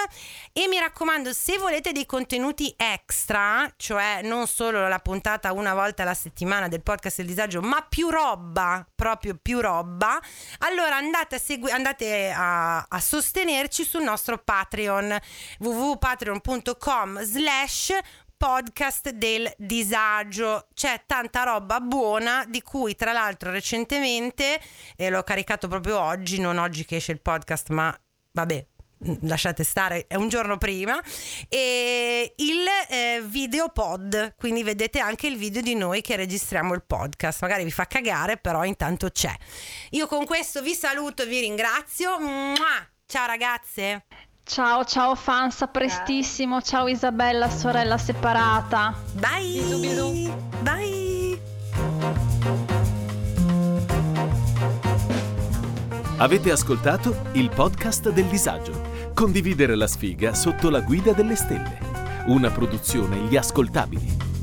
e mi raccomando, se volete dei contenuti extra, cioè non solo la puntata una volta alla settimana del podcast del disagio, ma più roba, proprio più roba, allora andate a, segui- andate a, a sostenerci sul nostro Patreon www.patreon.com slash podcast del disagio. C'è tanta roba buona di cui tra l'altro recentemente, e l'ho caricato proprio oggi, non oggi che esce il podcast, ma vabbè, lasciate stare, è un giorno prima, e il eh, video pod, quindi vedete anche il video di noi che registriamo il podcast. Magari vi fa cagare, però intanto c'è. Io con questo vi saluto, vi ringrazio. Ciao ragazze! Ciao, ciao fans, a prestissimo. Ciao Isabella, sorella separata. Bye! Bisu, bisu. Bye! Avete ascoltato il podcast del disagio. Condividere la sfiga sotto la guida delle stelle. Una produzione Gli Ascoltabili.